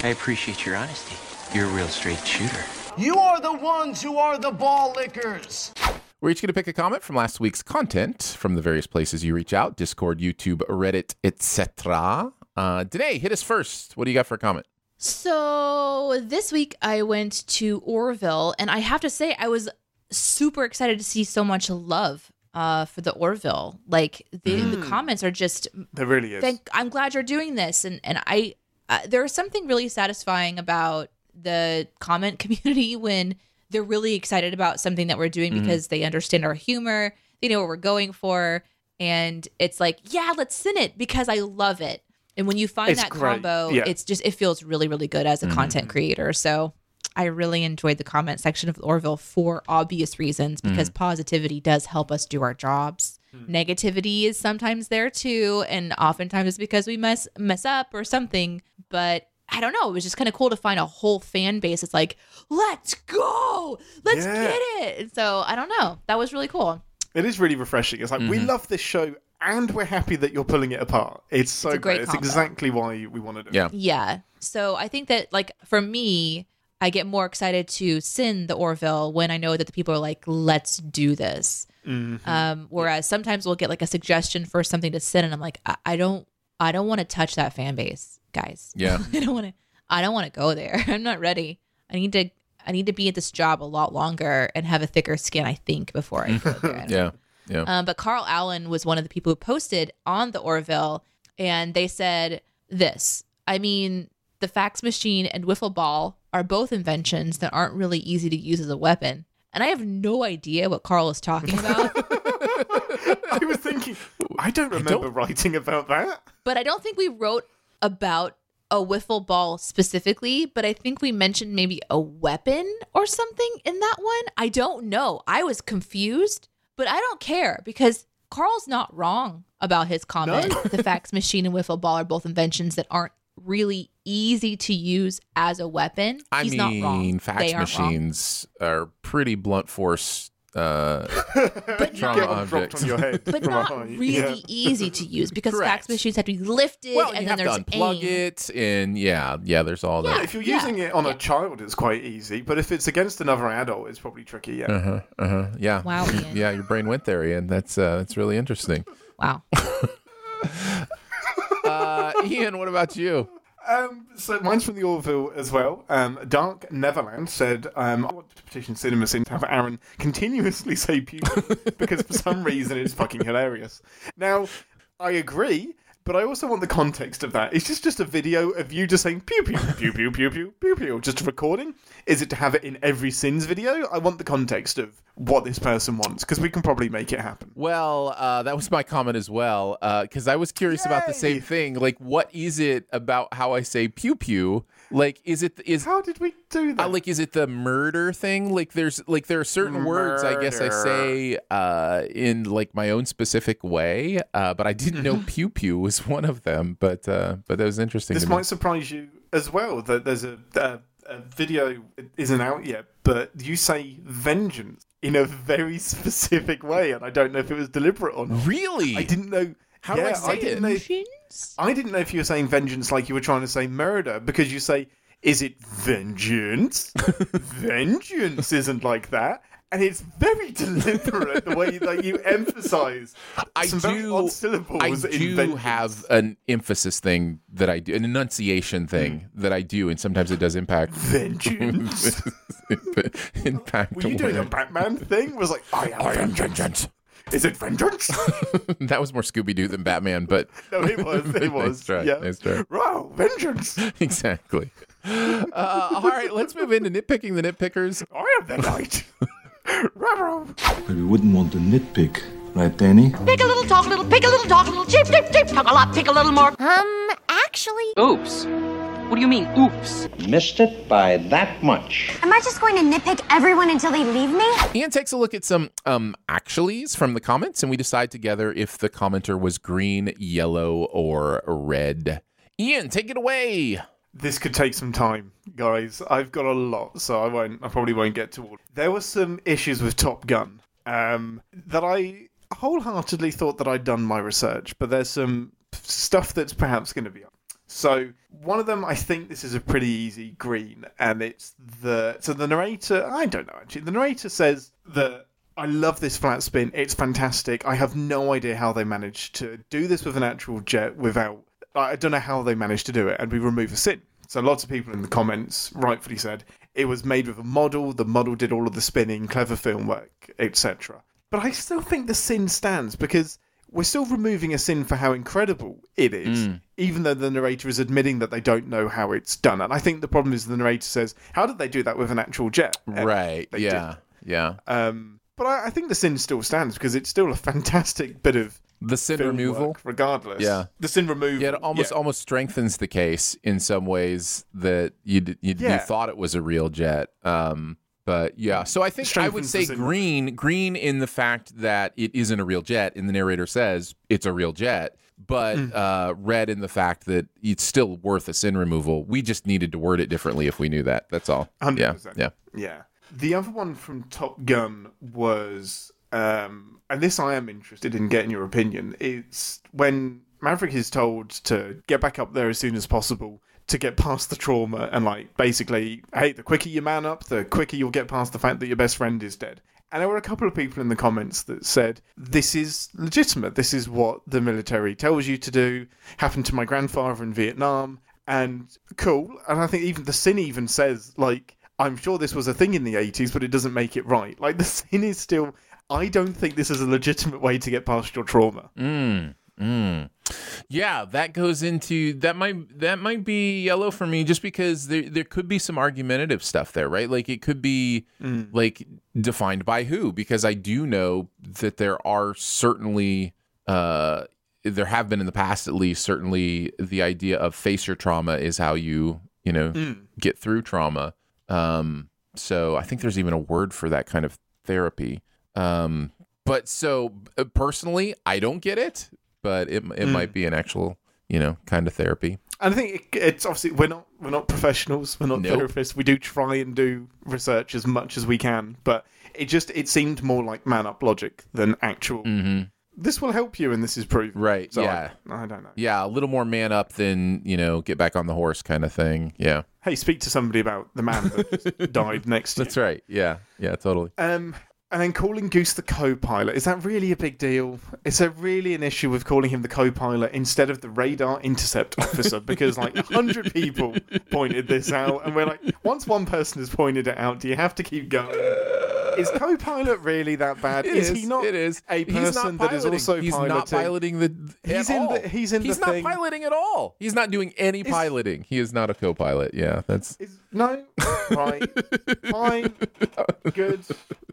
I appreciate your honesty. You're a real straight shooter. You are the ones who are the ball lickers. We're each going to pick a comment from last week's content from the various places you reach out: Discord, YouTube, Reddit, etc. Uh, Danae, hit us first. What do you got for a comment? So this week I went to Orville, and I have to say I was super excited to see so much love uh, for the Orville. Like the, the comments are just There really is. thank I'm glad you're doing this and and I uh, there is something really satisfying about the comment community when they're really excited about something that we're doing because they understand our humor, they know what we're going for and it's like, yeah, let's send it because I love it. And when you find It's that great. combo, Yeah. it's just it feels really really good as a content creator. So I really enjoyed the comment section of Orville for obvious reasons because mm-hmm. positivity does help us do our jobs. Hmm. Negativity is sometimes there too, and oftentimes it's because we mess mess up or something. But I don't know. It was just kind of cool to find a whole fan base. It's like, let's go, let's Yeah. get it. And so I don't know. That was really cool. It is really refreshing. It's like we mm-hmm. love this show, and we're happy that you're pulling it apart. It's so It's great great. It's exactly why we wanted it. Yeah. Yeah. So I think that like for me, I get more excited to send the Orville when I know that the people are like, let's do this. Um, whereas sometimes we'll get like a suggestion for something to send, and I'm like, I, I don't, I don't want to touch that fan base, guys. Yeah. I don't want to, I don't want to go there. I'm not ready. I need to, I need to be at this job a lot longer and have a thicker skin. I think before I go there. I don't Yeah, yeah. um, but Carl Allen was one of the people who posted on the Orville, and they said this. I mean, the fax machine and wiffle ball are both inventions that aren't really easy to use as a weapon. And I have no idea what Carl is talking about, I was thinking, I don't remember writing about that. but I don't think we wrote about a wiffle ball specifically, but I think we mentioned maybe a weapon or something in that one. I don't know. I was confused, but I don't care because Carl's not wrong about his comment. the fax machine and wiffle ball are both inventions that aren't really easy to use as a weapon. I He's not wrong. mean, fax They aren't wrong. machines are pretty blunt force. Uh, but You not, get one dropped objects. on your head. but not really Yeah. easy to use because Correct. fax machines have to be lifted well, and then have to there's unplug aim. it, and yeah, yeah. There's all Yeah. that. If you're Yeah. using it on a child, it's quite easy. But if it's against another adult, it's probably tricky. Yeah. Uh huh. Uh huh. Yeah. Wow, Ian. Yeah, your brain went there, Ian. That's uh, that's really interesting. Wow. Uh, Ian, what about you? Um, so mine's from the Orville as well. Um, Dark Neverland said, um, I want to petition CinemaSin to have Aaron continuously say pew because for some reason it's fucking hilarious. Now, I agree, but I also want the context of that. Is this just a video of you just saying pew pew pew pew pew pew pew pew, just a recording? Is it to have it in every Sins video? I want the context of what this person wants because we can probably make it happen. Well, uh, that was my comment as well, because I was curious about the same thing. Like, what is it about how I say pew pew? Like, is it is How did we do that? uh, like is it the murder thing? Like, there's like there are certain words I guess I say uh, in like my own specific way, uh, but I didn't know pew pew was one of them. But uh, but that was interesting. this to me. might surprise you as well that there's a, a, a video it isn't out yet, but you say vengeance in a very specific way, and I don't know if it was deliberate or not. really. I didn't know. How do I yeah, say didn't it? know. I didn't know if you were saying vengeance like you were trying to say murder because you say, "Is it vengeance?" vengeance isn't like that, and it's very deliberate the way that you emphasize I some very do. odd syllables. I do have an emphasis thing that I do, an enunciation thing Hmm. that I do, and sometimes it does impact vengeance. impact. Were you doing a. Batman thing? Was like, I am, I am vengeance. vengeance. Is it vengeance? that was more Scooby Doo than Batman, but no, it was. It was. Nice try, Yeah. nice try. Wow, vengeance. exactly. Uh, all right, let's move into nitpicking the nitpickers. I am the knight. Ruh-roh. But we wouldn't want to nitpick, right, Danny? Pick a little, talk a little, pick a little, talk a little, cheep, cheep, cheep, talk a lot, pick a little more. Um, actually, Oops. What do you mean, oops? Missed it by that much. am I just going to nitpick everyone until they leave me? Ian takes a look at some um actuallys from the comments, and we decide together if the commenter was green, yellow, or red. Ian, take it away. This could take some time, guys. I've got a lot, so I won't. I probably won't get to all. There were some issues with Top Gun um, that I wholeheartedly thought that I'd done my research, but there's some stuff that's perhaps going to be up. So one of them, I think this is a pretty easy green, and it's the so the narrator. I don't know actually. The narrator says that I love this flat spin. It's fantastic. I have no idea how they managed to do this with an actual jet without. I don't know how they managed to do it, and we remove a sin. So lots of people in the comments rightfully said it was made with a model. The model did all of the spinning, clever film work, etc. But I still think the sin stands because we're still removing a sin for how incredible it is, even though the narrator is admitting that they don't know how it's done. And I think the problem is the narrator says, "How did they do that with an actual jet?" And Right. Yeah. Yeah. um, but I, I think the sin still stands because it's still a fantastic bit of The sin removal. work, regardless. Yeah. the sin removal. Yeah, it almost yeah. almost strengthens the case in some ways that you you, you thought it was a real jet. Um, but yeah, so I think I would say green, green in the fact that it isn't a real jet, and the narrator says it's a real jet. But Mm. uh, red in the fact that it's still worth a sin removal. We just needed to word it differently if we knew that. That's all. Yeah, 100%. yeah. Yeah. The other one from Top Gun was, um, and this I am interested in getting your opinion. It's when Maverick is told to get back up there as soon as possible to get past the trauma and, like, basically, hey, the quicker you man up, the quicker you'll get past the fact that your best friend is dead. And there were a couple of people in the comments that said, this is legitimate. This is what the military tells you to do. Happened to my grandfather in Vietnam. And cool. And I think even the sin even says, like, I'm sure this was a thing in the 80s, but it doesn't make it right. Like, the sin is still. I don't think this is a legitimate way to get past your trauma. Mm, mm. Yeah, that goes into that might that might be yellow for me just because there there could be some argumentative stuff there, right? Like it could be like defined by who because I do know that there are certainly uh there have been in the past at least certainly the idea of face your trauma is how you, you know, get through trauma. Um so I think there's even a word for that kind of therapy. Um but so uh, personally, I don't get it, but it it might be an actual, you know, kind of therapy. And I think it, it's obviously we're not we're not professionals, we're not Nope. therapists. We do try and do research as much as we can, but it just it seemed more like man up logic than actual. This will help you, and this is proven. Mm-hmm. Right, So yeah. I, I don't know. Yeah, a little more man up than, you know, get back on the horse kind of thing. Yeah. Hey, speak to somebody about the man that died next to you. That's right. Yeah. Yeah, totally. Um, and then calling Goose the co-pilot is that really a big deal? Is there really an issue with calling him the co-pilot instead of the radar intercept officer? Because like a hundred people pointed this out, and we're like, once one person has pointed it out, do you have to keep going? is co-pilot really that bad? It is is, he not It is a person that is piloting. also he's piloting? not piloting the. He's in the- he's in the He's not thing. piloting at all. He's not doing any piloting. He is not a co-pilot. Yeah, that's. Is, no, right, fine, good.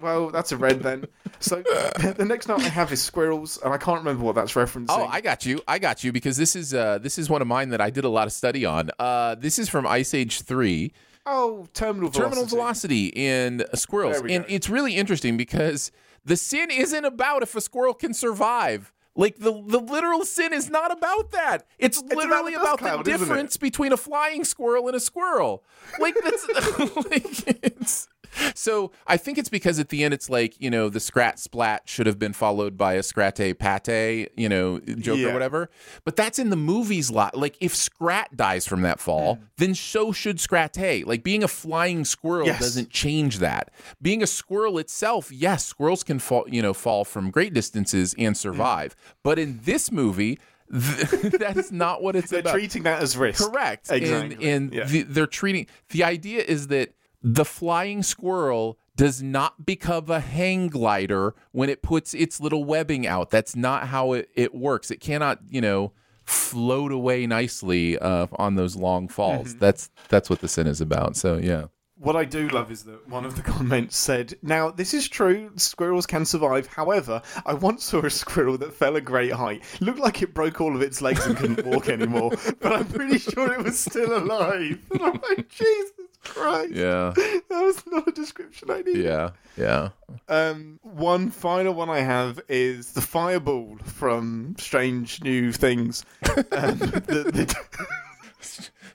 Well, that's a red then. So the next note I have is squirrels, and I can't remember what that's referencing. Oh, I got you. I got you because this is uh this is one of mine that I did a lot of study on. Uh, this is from Ice Age Three. oh, terminal velocity. terminal velocity in squirrels. And go. it's really interesting because the sin isn't about if a squirrel can survive. Like the the literal sin is not about that. It's, about literally the about, cloud, the difference between a flying squirrel and a squirrel. Like that's like it's so I think it's because at the end it's like, you know, the scrat splat should have been followed by a Scratte pate, you know, joke Yeah. or whatever. But that's in the movies lot. Like if Scrat dies from that fall, mm. then so should Scratte. Like being a flying squirrel Yes. doesn't change that. Being a squirrel itself, yes, squirrels can fall, you know, fall from great distances and mm. survive. But in this movie, that is not what it's They're about. treating that as risk. Correct. Exactly. And, and Yeah. the, they're treating the idea is that the flying squirrel does not become a hang glider when it puts its little webbing out. That's not how it, it works. It cannot, you know, float away nicely uh, on those long falls. Mm-hmm. That's that's what the sin is about. So yeah. What I do love is that one of the comments said, "Now this is true. Squirrels can survive. However, I once saw a squirrel that fell a great height. Looked like it broke all of its legs and couldn't walk anymore. But I'm pretty sure it was still alive." And I'm like, Jesus Christ! Yeah. that was not a description I needed. Yeah. Yeah. Um, one final one I have is the fireball from Strange New Things. Um, the, the,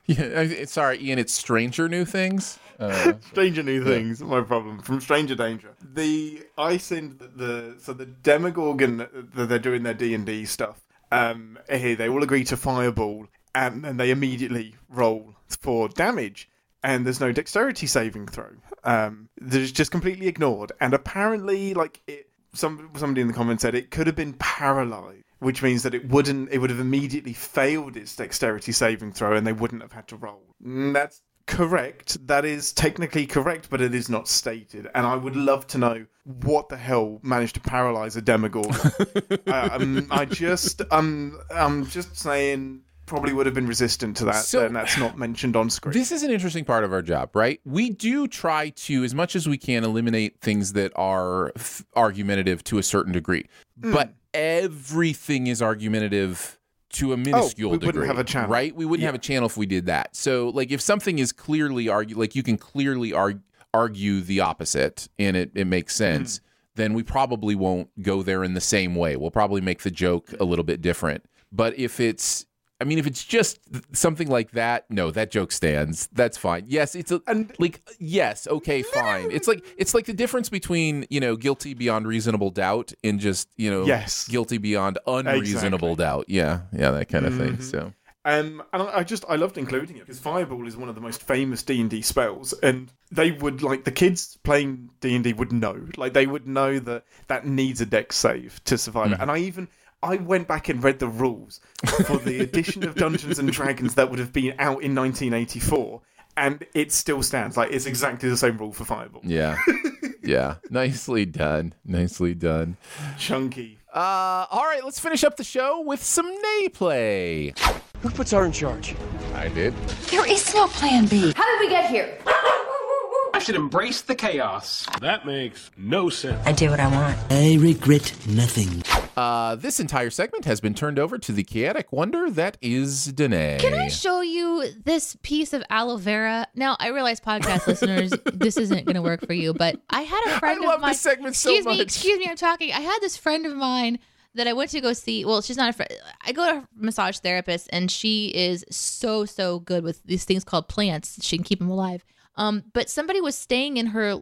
Yeah. Sorry, Ian. It's Stranger New Things. Uh, Stranger New Things, my problem from Stranger Danger. The ice in the so the Demogorgon that they're doing their D and D stuff. Um, here they all agree to fireball, and then they immediately roll for damage, and there's no dexterity saving throw. Um, there's just completely ignored, and apparently, like it, some somebody in the comments said it could have been paralyzed. Which means that it wouldn't, it would have immediately failed its dexterity saving throw, and they wouldn't have had to roll. Mm, That's correct. That is technically correct, but it is not stated. And I would love to know what the hell managed to paralyze a Demogorgon. uh, um, I just, um, I'm just saying, probably would have been resistant to that, So- and that's not mentioned on screen. This is an interesting part of our job, right? We do try to, as much as we can, eliminate things that are f- argumentative to a certain degree. Hmm. But everything is argumentative to a minuscule Oh, we wouldn't degree. have a channel. right? We wouldn't have a channel if we did that. So, like, if something is clearly argue, like you can clearly argue, argue the opposite, and it it makes Hmm. sense. Then we probably won't go there in the same way. We'll probably make the joke a little bit different. But if it's I mean, if it's just something like that, no, that joke stands. That's fine. Yes, it's a, And- like yes, okay, fine. It's like it's like the difference between you know guilty beyond reasonable doubt and just you know Yes. guilty beyond unreasonable Exactly. doubt. Yeah, yeah, that kind of thing. So Um, and I I just I loved including it because Fireball is one of the most famous D and D spells, and they would like the kids playing D and D would know, like they would know that that needs a dex save to survive it. And I even I went back and read the rules for the edition of Dungeons and Dragons that would have been out in 1984, and it still stands. Like it's exactly the same rule for Fireball. yeah, yeah, nicely done, nicely done. Chunky. Uh, all right, let's finish up the show with some nay play. Who puts her in charge? I did. There is no plan B. How did we get here? I should embrace the chaos. That makes no sense. I do what I want. I regret nothing. Uh, this entire segment has been turned over to the chaotic wonder that is Danae. Can I show you this piece of aloe vera? Now, I realize podcast listeners, this isn't going to work for you, but I had a friend love of mine. this segment so excuse me, much. excuse me, I'm talking. I had this friend of mine that I went to go see. Well, she's not a friend. I go to a massage therapist, and she is so so good with these things called plants. She can keep them alive. Um, but somebody was staying in her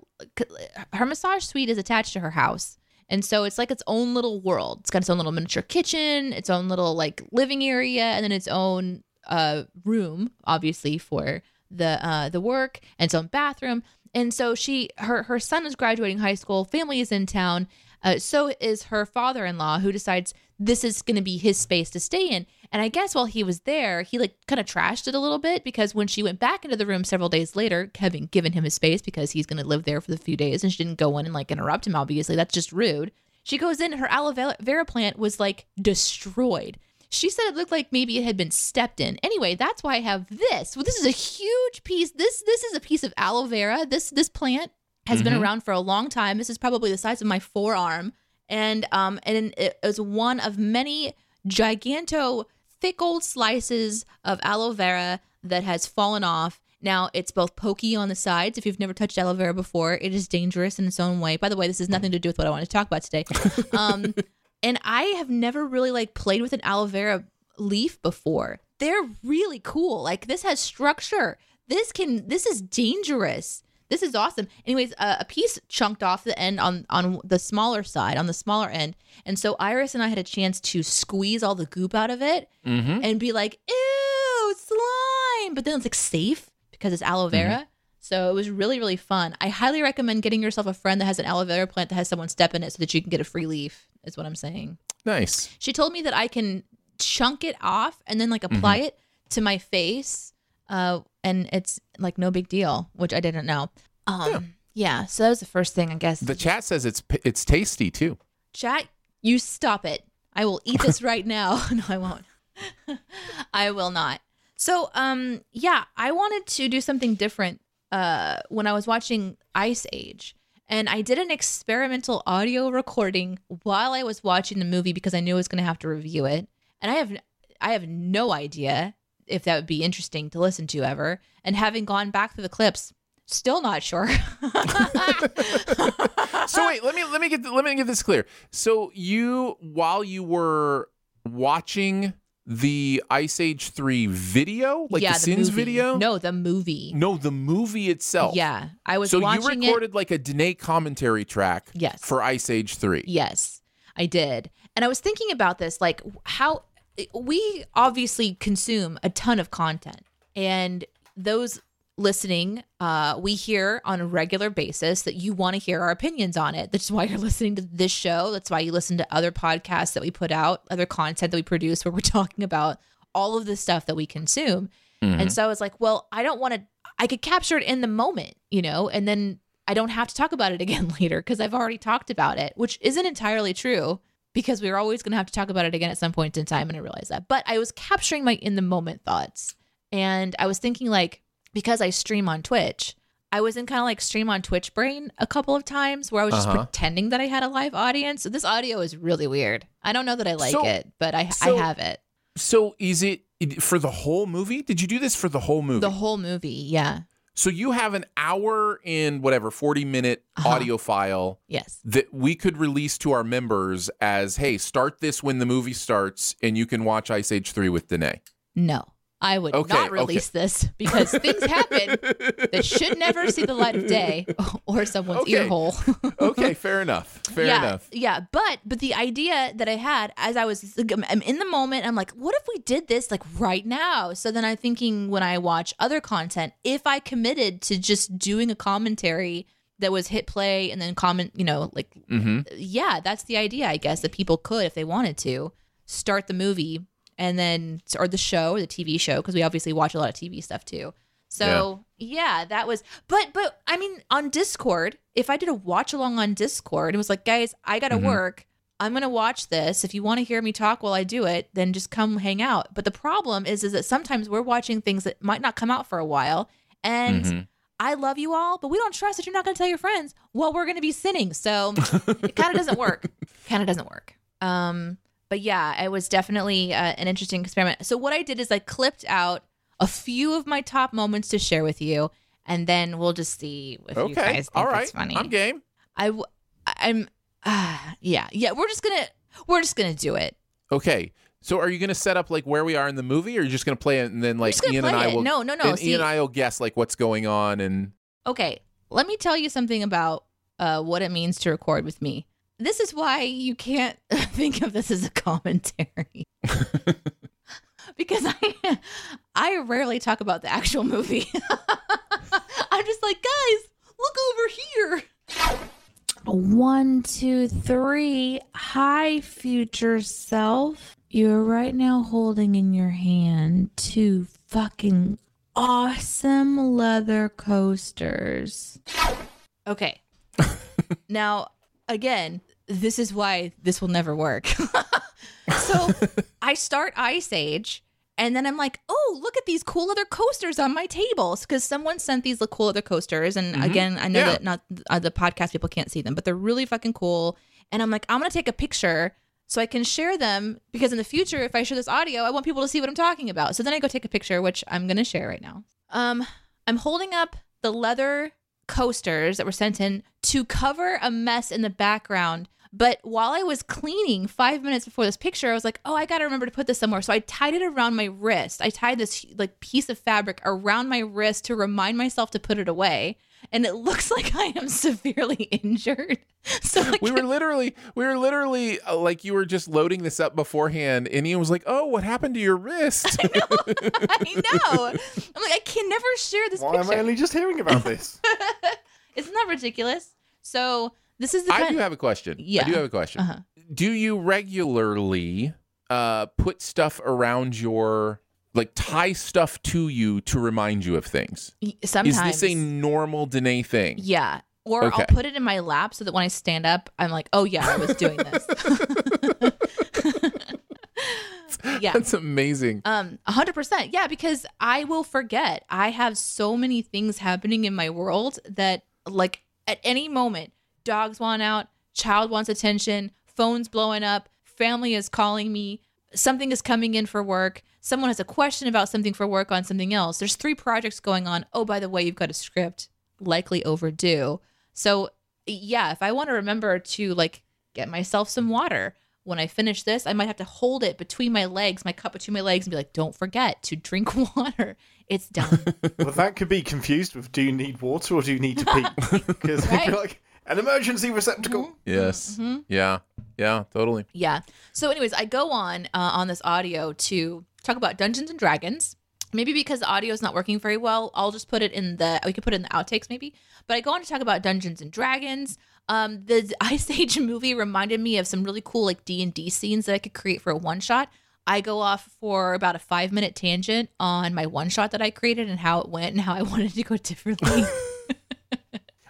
her massage suite is attached to her house. And so it's like its own little world. It's got its own little miniature kitchen, its own little like living area, and then its own uh room, obviously for the uh the work, and its own bathroom. And so she her her son is graduating high school, family is in town. Uh, so is her father in law, who decides this is going to be his space to stay in. And I guess while he was there, he like kind of trashed it a little bit because when she went back into the room several days later, having given him his space because he's going to live there for the few days and she didn't go in and like interrupt him, obviously, that's just rude. She goes in, and her aloe vera plant was like destroyed. She said it looked like maybe it had been stepped in. Anyway, that's why I have this. Well, this is a huge piece. This this is a piece of aloe vera. This this plant has been Mhm. around for a long time. This is probably the size of my forearm, and um and it is one of many giganto thick old slices of aloe vera that has fallen off. Now it's both pokey on the sides. If you've never touched aloe vera before, it is dangerous in its own way. By the way, this has nothing to do with what I want to talk about today. Um, and I have never really like played with an aloe vera leaf before. They're really cool. Like this has structure. This can. This is dangerous. This is awesome. Anyways, uh, a piece chunked off the end on on the smaller side, on the smaller end, and so Iris and I had a chance to squeeze all the goop out of it Mhm. and be like, "Ew, slime!" But then it's like safe because it's aloe vera. So it was really really fun. I highly recommend getting yourself a friend that has an aloe vera plant that has someone step in it so that you can get a free leaf. Is what I'm saying. Nice. She told me that I can chunk it off and then like apply Mhm. it to my face, uh, and it's like no big deal, which I didn't know. Um, yeah. So that was the first thing, I guess. The chat says it's it's tasty too. Chat, you stop it. I will eat this right now. no, I won't. I will not. So, um, yeah, I wanted to do something different uh, when I was watching Ice Age. And I did an experimental audio recording while I was watching the movie because I knew I was going to have to review it. And I have I have no idea if that would be interesting to listen to ever. And having gone back through the clips, still not sure. so wait, let me let me get let me get this clear. So you while you were watching the Ice Age 3 video, like yeah, the Sins movie. video? No, the movie. No, the movie itself. Yeah, I was so you it. recorded like a Danae commentary track Yes. for Ice Age 3. Yes, I did. And I was thinking about this like how we obviously consume a ton of content. And those listening, uh, we hear on a regular basis that you want to hear our opinions on it. That's why you're listening to this show. That's why you listen to other podcasts that we put out, other content that we produce where we're talking about all of the stuff that we consume. Mhm. And so I was like, well, I don't want to, I could capture it in the moment, you know, and then I don't have to talk about it again later because I've already talked about it, which isn't entirely true because we were always going to have to talk about it again at some point in time. And I realized that. But I was capturing my in the moment thoughts. And I was thinking, like, because I stream on Twitch, I was in kind of like stream on Twitch brain a couple of times where I was just Uh-huh. pretending that I had a live audience. So this audio is really weird. I don't know that I like So- it, but I, so- I have it. So is it for the whole movie? Did you do this for the whole movie? The whole movie. Yeah. So you have an hour in whatever 40 minute Uh-huh. audio file Yes. that we could release to our members as hey, start this when the movie starts and you can watch Ice Age 3 with Danae. No, I would Okay, not release this because things happen that should never see the light of day or someone's Okay. ear hole. okay, fair enough. Fair yeah, enough. Yeah, but but the idea that I had as I was I'm in the moment, I'm like, what if we did this like right now? So then I'm thinking when I watch other content, if I committed to just doing a commentary that was hit play and then comment, you know, like Mhm. yeah, that's the idea, I guess, that people could, if they wanted to, start the movie and then, or the show or the TV show, because we obviously watch a lot of TV stuff too. So yeah. that was, but, but I mean, on Discord, if I did a watch along on Discord, it was like, guys, I got to Mhm. work. I'm going to watch this. If you want to hear me talk while I do it, then just come hang out. But the problem is, is that sometimes we're watching things that might not come out for a while. And Mhm. I love you all, but we don't trust that you're not going to tell your friends what we're going to be sinning. So it kind of doesn't work. Kind of doesn't work. Um, but yeah, it was definitely uh, an interesting experiment. So what I did is I clipped out a few of my top moments to share with you, and then we'll just see if you Okay. guys think All right. it's funny. I'm game. I, w- I'm, uh, yeah, yeah. We're just gonna, we're just gonna do it. Okay. So are you to set up like where we are in the movie or are you just to play it and then like gonna Ian and I it. will No, no, no, and see- Ian and I will guess like what's going on and Okay, let me tell you something about uh, what it means to record with me. This is why you can't think of this as a commentary. because I I rarely talk about the actual movie. I'm just like, guys, look over here. One, two, three. Hi, future self. You're right now holding in your hand two fucking awesome leather coasters. Okay. now, again, this is why this will never work. so I start Ice Age. And then I'm like, oh, look at these cool other coasters on my tables because someone sent these cool other coasters. And Mhm. again, I know Yeah. that not uh, the podcast people can't see them, but they're really fucking cool. And I'm like, I'm gonna take a picture so I can share them because in the future, if I share this audio, I want people to see what I'm talking about. So then I go take a picture, which I'm gonna share right now. Um, I'm holding up the leather coasters that were sent in to cover a mess in the background. But while I was cleaning five minutes before this picture, I was like, oh, I got to remember to put this somewhere. So I tied it around my wrist. I tied this like piece of fabric around my wrist to remind myself to put it away. And it looks like I am severely injured. So like, we were literally we were literally uh, like you were just loading this up beforehand and Ian was like oh what happened to your wrist I know. I know. I'm like, I can never share this Why am. I only just hearing about this? Isn't that ridiculous? So this is the I kind do have a question Yeah. I do have a question Uh-huh. do you regularly uh put stuff around your like tie stuff to you to remind you of things sometimes. is this a normal Danae thing Yeah. Or Okay. I'll put it in my lap so that when I stand up, I'm like, oh, yeah, I was doing this. yeah. that's amazing Um, a hundred percent. Yeah, because I will forget. I have so many things happening in my world that like at any moment, dogs want out, child wants attention, phone's blowing up, family is calling me, something is coming in for work, someone has a question about something for work on something else. There's three projects going on. Oh, by the way, you've got a script likely overdue. So yeah, if I want to remember to like get myself some water when I finish this, I might have to hold it between my legs, my cup between my legs, and be like, "Don't forget to drink water. It's done." well, that could be confused with do you need water or do you need to pee? Because Right. you're like, an emergency receptacle. yes Mhm. yeah yeah totally yeah. So, anyways, I go on uh, on this audio to talk about Dungeons and Dragons. Maybe because the audio is not working very well, I'll just put it in the. We could put it in the outtakes, maybe. But I go on to talk about Dungeons and Dragons. Um, the Ice Age movie reminded me of some really cool like D and D scenes that I could create for a one shot. I go off for about a five minute tangent on my one shot that I created and how it went and how I wanted to go differently.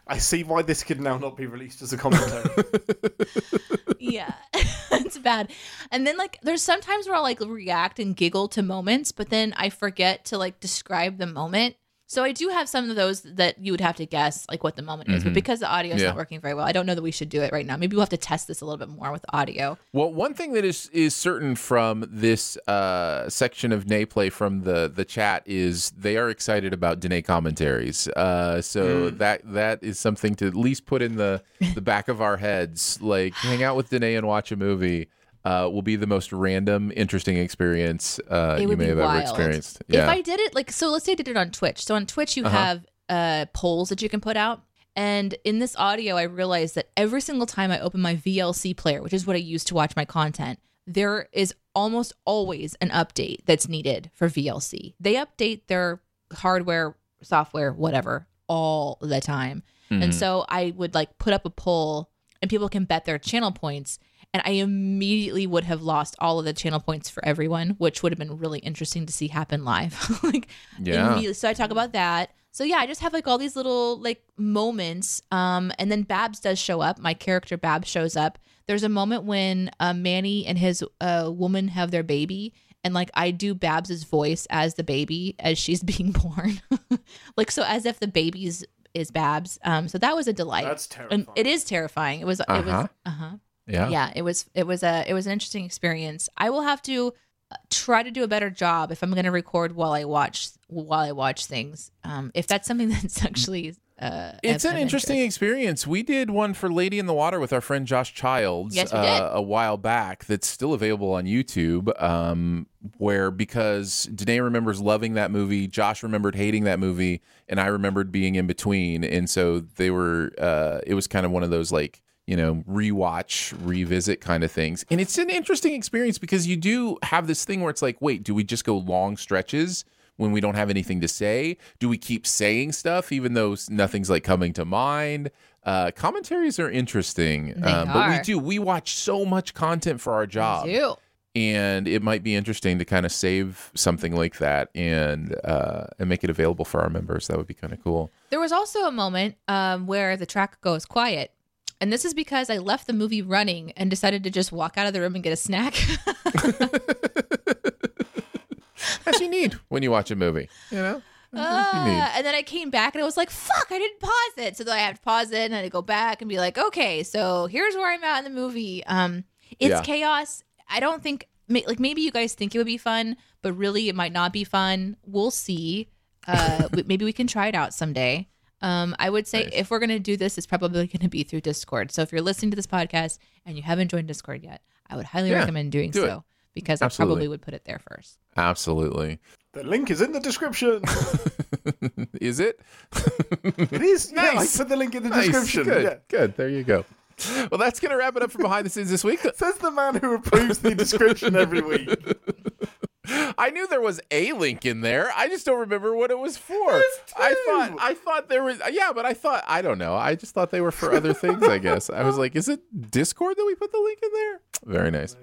I see why this could now not be released as a commentary. yeah it's bad and then like there's sometimes where i'll like react and giggle to moments but then i forget to like describe the moment so i do have some of those that you would have to guess like what the moment is but Mhm. because the audio is Yeah. not working very well i don't know that we should do it right now maybe we'll have to test this a little bit more with audio Well, one thing that is is certain from this uh, section of Nayplay from the the chat is they are excited about Danae commentaries. Uh, so that that is something to at least put in the the back of our heads. Like hang out with Danae and watch a movie. Uh, will be the most random, interesting experience uh, you may have wild ever experienced. if i did it like so let's say i did it on twitch so on twitch you Uh-huh. have uh polls that you can put out and in this audio i realized that every single time i open my vlc player which is what i use to watch my content there is almost always an update that's needed for vlc they update their hardware software whatever all the time and Mhm. so i would like put up a poll and people can bet their channel points and I immediately would have lost all of the channel points for everyone, which would have been really interesting to see happen live. like, Yeah. So I talk about that. So yeah, I just have like all these little like moments. Um, and then Babs does show up. My character Babs shows up. There's a moment when uh, Manny and his uh, woman have their baby, and like I do Babs's voice as the baby as she's being born, like so as if the baby's is Babs. Um, so that was a delight. That's And it is terrifying. It was. It was. Uh-huh. Uh huh yeah, yeah it was it was a it was an interesting experience i will have to uh, try to do a better job if i'm going to record while i watch while i watch things um if that's something that's actually uh It's an interesting interest. experience. We did one for Lady in the Water with our friend Josh Childs Yes, uh, a while back that's still available on YouTube. Um, where because Danae remembers loving that movie, Josh remembered hating that movie, and I remembered being in between. And so they were, uh, it was kind of one of those like, you know, rewatch, revisit kind of things. And it's an interesting experience because you do have this thing where it's like, wait, do we just go long stretches? when we don't have anything to say? Do we keep saying stuff even though nothing's like coming to mind? Uh, commentaries are interesting, um, but we do we watch so much content for our job, and it might be interesting to kind of save something like that and uh, and make it available for our members. That would be kind of cool. There was also a moment um, where the track goes quiet. And this is because I left the movie running and decided to just walk out of the room and get a snack. As you need when you watch a movie, you know. As you need. Uh, and then I came back and I was like, fuck, I didn't pause it. So then I have to pause it and I had to go back and be like, okay, so here's where I'm at in the movie. Um, it's Yeah. chaos. I don't think, like, maybe you guys think it would be fun, but really it might not be fun. We'll see. Uh, maybe we can try it out someday. Um, I would say if we're going to do this, it's probably going to be through Discord. So if you're listening to this podcast and you haven't joined Discord yet, I would highly Yeah, recommend doing do it. so because I probably would put it there first. Absolutely. The link is in the description. Is it? it is. Yeah, I Nice. put the link in the Nice. description. Good. Yeah. Good. There you go. Well, that's going to wrap it up for behind the scenes this week. Says the man who approves the description every week. I knew there was a link in there. I just don't remember what it was for. I thought I thought there was yeah, but I thought I don't know. I just thought they were for other things, I guess. I was like, is it Discord that we put the link in there? Very nice.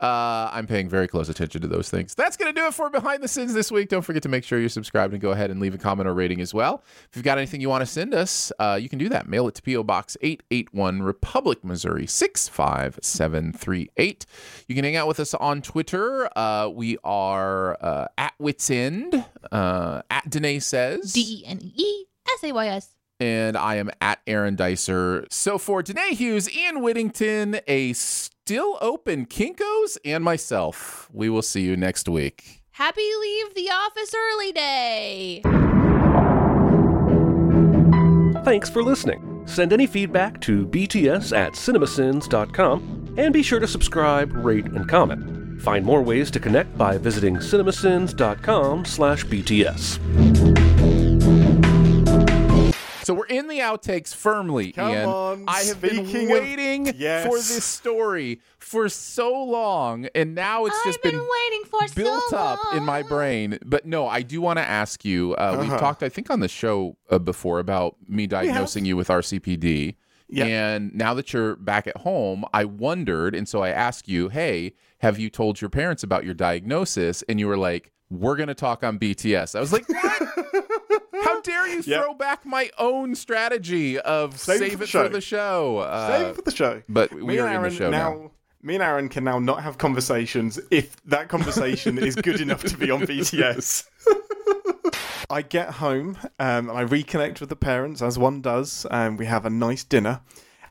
Uh, I'm paying very close attention to those things. That's going to do it for Behind the Scenes this week. Don't forget to make sure you're subscribed and go ahead and leave a comment or rating as well. If you've got anything you want to send us, uh, you can do that. Mail it to P.O. Box 881 Republic, Missouri 65738. You can hang out with us on Twitter. Uh, we are uh, at Wits End, uh, at Danae Says. D E N E S A Y S. and I am at Aaron Dicer. So for Danae Hughes, Ian Whittington, a still open Kinkos, and myself, we will see you next week. Happy leave the office early day. Thanks for listening. Send any feedback to bts at cinemasins.com and be sure to subscribe, rate, and comment. Find more ways to connect by visiting cinemasins.com slash bts. So we're in the outtakes firmly, Come Ian. on, I have been speaking of- waiting Yes. for this story for so long, and now it's just I've been, been waiting for built so up in my brain. But no, I do want to ask you. Uh, We've Uh-huh. talked, I think, on the show uh, before about me diagnosing you with RCPD. Yeah. And now that you're back at home, I wondered, and so I asked you, "Hey, have you told your parents about your diagnosis?" And you were like, "We're going to talk on BTS." I was like, "What? How dare you Yep. throw back my own strategy of Save save, it for it the for show. the show?" Uh, Save it for the show. but Me we and are in the show now. Me and Aaron can now not have conversations if that conversation is good enough to be on BTS. I get home um, and I reconnect with the parents as one does, and we have a nice dinner.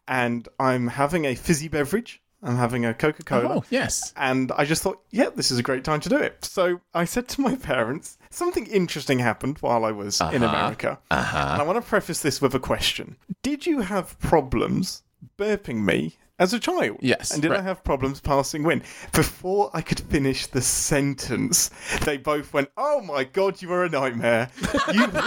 And I'm having a fizzy beverage. I'm having a Coca Cola. Oh yes. And I just thought, yeah, this is a great time to do it. So I said to my parents, something interesting happened while I was in Uh-huh. America. Uh-huh. And I want to preface this with a question Did you have problems burping me as a child? Yes, And did I have problems passing wind? Before I could finish the sentence, they both went, Oh my God, you were a nightmare. You.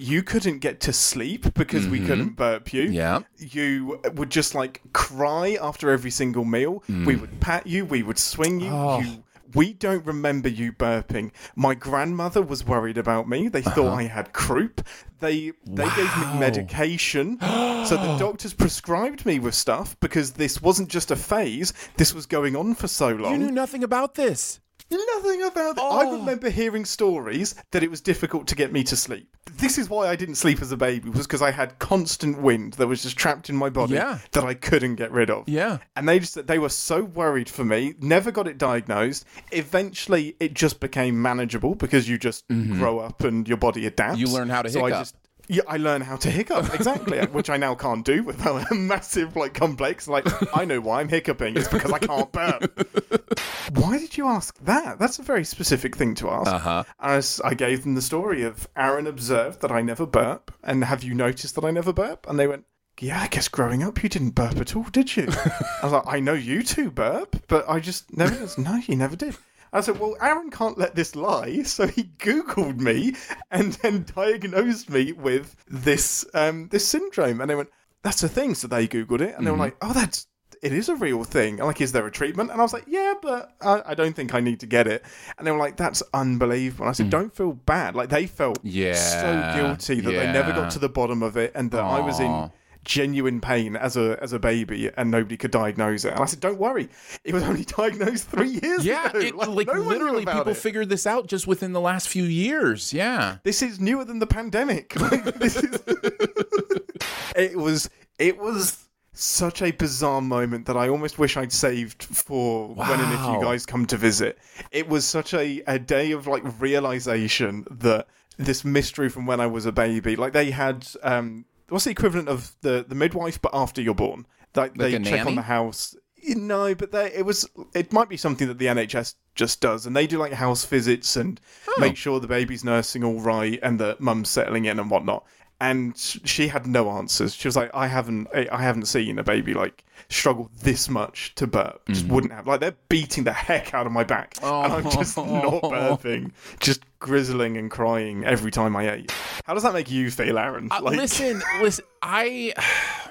You couldn't get to sleep because we couldn't burp you. Mm-hmm. Yeah. You would just like cry after every single meal. We would pat you, we would swing you. Mm. Oh. you we don't remember you burping. My grandmother was worried about me. They thought I had croup. They they gave me Uh-huh. Medication. so the doctors prescribed me with stuff because this wasn't just a phase. This was going on for so long. You knew nothing about this. Nothing about it. I Oh. remember hearing stories that it was difficult to get me to sleep. This is why I didn't sleep as a baby, was because I had constant wind that was just trapped in my body Yeah. that I couldn't get rid of. Yeah. And they just they were so worried for me, never got it diagnosed. Eventually it just became manageable because you just grow up and your body adapts. Mm-hmm. You learn how to so I hiccup. just yeah, I learned how to hiccup exactly, which I now can't do without a massive like complex. Like I know why I'm hiccuping. It's because I can't burp. Why did you ask that? That's a very specific thing to ask. Uh-huh. As I gave them the story of Aaron observed that I never burp, and have you noticed that I never burp? And they went, Yeah, I guess growing up you didn't burp at all, did you? I was like, I know you two burp, but I just never. no, you never did. I said, well, Aaron can't let this lie, so he Googled me and then diagnosed me with this um, this syndrome. And they went, that's a thing. So they Googled it, and they were like, oh, that's it is a real thing. Like, is there a treatment? And I was like, yeah, but I, I don't think I need to get it. And they were like, that's unbelievable. And I said, don't feel bad. Like, they felt. Yeah, so guilty that they never got to the bottom of it and that I was in genuine pain as a as a baby and nobody could diagnose it. And I said, don't worry, it was only diagnosed three years Yeah, ago. it, like, no literally, people it. figured this out just within the last few years. Yeah. This is newer than the pandemic. Like, this is... it was it was such a bizarre moment that I almost wish I'd saved for when and if you guys come to visit. It was such a, a day of like realization that this mystery from when I was a baby, like they had um what's the equivalent of the the midwife but after you're born? Like, Like they check on the house. You No, but they, it was it might be something that the NHS just does, and they do like house visits and Oh. make sure the baby's nursing all right and the mum's settling in and whatnot. And she had no answers. She was like, "I haven't, I haven't seen a baby like struggle this much to burp. Just Mm-hmm. wouldn't have. Like they're beating the heck out of my back, and I'm just not burping, just grizzling and crying every time I ate. How does that make you feel, Aaron? Uh, listen, listen. I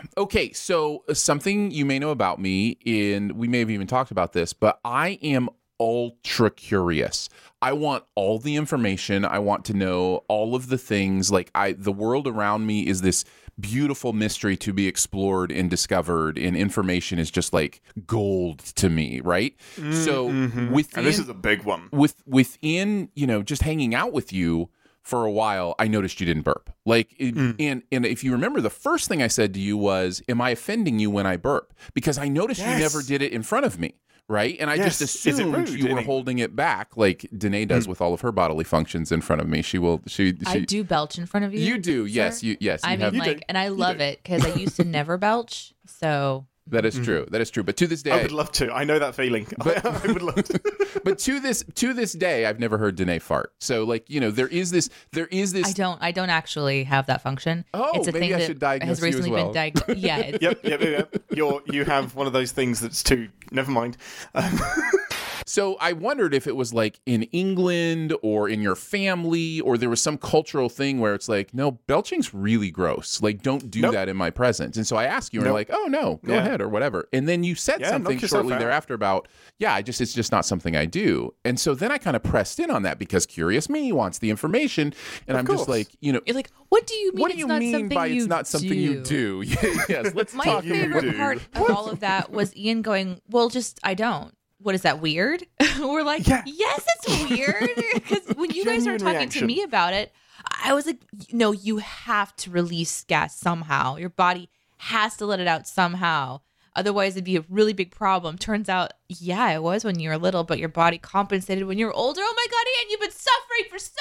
okay. So uh, something you may know about me, and we may have even talked about this, but I am ultra curious. I want all the information. I want to know all of the things. Like I, the world around me is this beautiful mystery to be explored and discovered, and information is just like gold to me, right? So Mhm. within and this is a big one. with within you know just hanging out with you for a while i noticed you didn't burp like it- Mm. and and if you remember the first thing i said to you was am i offending you when i burp because i noticed you never did it in front of me right and i Yes. just Is it assumed rude, you were holding it back like danae does with all of her bodily functions in front of me she will she, she I do belch in front of you. you do yes you yes you I have mean, like, and I love it because I used to never belch. So that is true that is true but to this day I would love to. I know that feeling. I would love to. but to this to this day i've never heard danae fart so like you know there is this there is this I don't. I don't actually have that function. Oh, it's a maybe thing I that should diagnose has you as well. been diagnosed. Yeah. Yep, yep, yep, yep. You're you have one of those things that's too. Never mind. Um, So I wondered if it was like in England or in your family, or there was some cultural thing where it's like, no, belching's really gross. Like, don't do Nope. that in my presence. And so I asked you, and you're like, oh no, go Yeah. ahead or whatever. And then you said Yeah, something shortly out. thereafter about, yeah, I just it's just not something I do. And so then I kind of pressed in on that because curious me wants the information, and Of I'm just like, you know. you're like, what do you mean? What do it's you not mean by you it's not something you do? yes, let's My talk. you favorite part of all of that was Ian going, "Well, just I don't." What is that weird? We're like, Yeah. yes, it's weird because when you guys were talking reaction. to me about it, I was like, no, you have to release gas somehow. Your body has to let it out somehow. Otherwise, it'd be a really big problem. Turns out, yeah, it was when you were little, but your body compensated when you were older. Oh my God, Ian, you've been suffering for so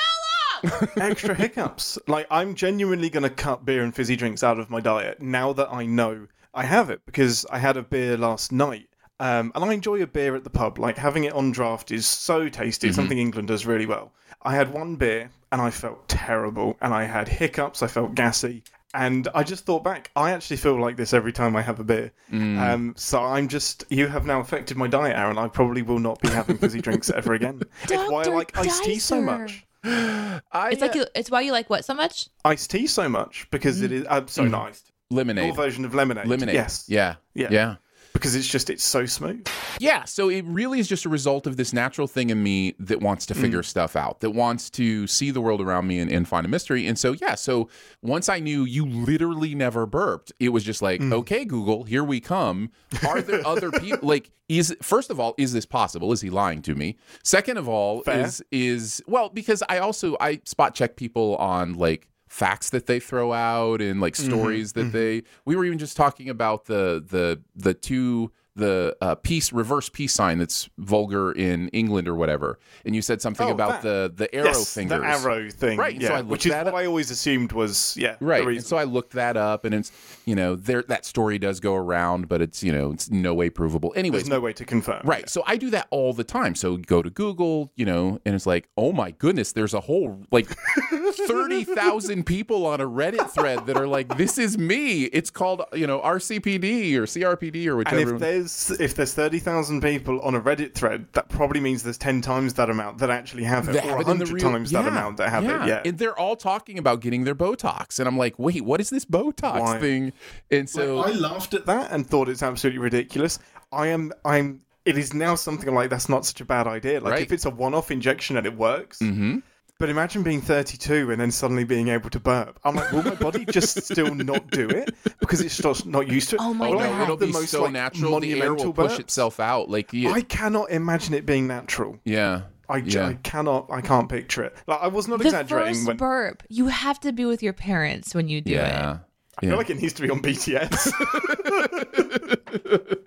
long. extra hiccups. Like I'm genuinely going to cut beer and fizzy drinks out of my diet now that I know I have it because I had a beer last night. Um, and I enjoy a beer at the pub. Like having it on draft is so tasty. It's something England does really well. I had one beer and I felt terrible, and I had hiccups. I felt gassy, and I just thought back. I actually feel like this every time I have a beer. Um, so I'm just. You have now affected my diet, Aaron. I probably will not be having fizzy drinks ever again. it's why I like iced tea so much. I, It's like you, it's why you like what so much. iced tea so much because it is uh, so not iced. lemonade. Your version of lemonade. Lemonade. Yes. Yeah. Yeah. Yeah. Because it's just it's so smooth. Yeah, so it really is just a result of this natural thing in me that wants to figure mm. stuff out, that wants to see the world around me and, and find a mystery. And so, yeah, so once I knew you literally never burped, it was just like, mm. okay, Google, here we come. Are there other people? Like, is first of all, is this possible? Is he lying to me? Second of all, Fair. is is well because I also I spot check people on like facts that they throw out and like mm-hmm, stories that mm-hmm. they we were even just talking about the the the two the uh, peace reverse peace sign that's vulgar in England or whatever and you said something Oh, about that. the the arrow yes, fingers the arrow thing. Right, Yeah, so I which is what up. I always assumed was yeah. right and so I looked that up and it's you know there that story does go around but it's you know it's no way provable anyways There's no way to confirm. Right. So I do that all the time. So go to Google, you know, and it's like, oh my goodness, there's a whole like 30,000 people on a Reddit thread that are like, this is me. It's called, you know, RCPD or CRPD or whichever. If there's there's if there's thirty thousand people on a Reddit thread, that probably means there's ten times that amount that actually have it, That or have it hundred real- times that amount that have yeah. it. Yeah. And they're all talking about getting their Botox. And I'm like, wait, what is this Botox Why? thing? And so I laughed at that and thought it's absolutely ridiculous. I am. I'm. It is now something like that's not such a bad idea. Like Right. if it's a one-off injection and it works. hmm But imagine being 32 and then suddenly being able to burp. I'm like, will my body just still not do it because it's just not used to it? Oh my Will I God. have it'll the be most, so like, natural. The air will monumental push burps? itself out. Like, you, I cannot imagine it being natural. yeah. I, j- yeah. I cannot. I can't picture it. Like I was not The exaggerating first when burp, you have to be with your parents when you do it. yeah. I feel like it needs to be on BTS.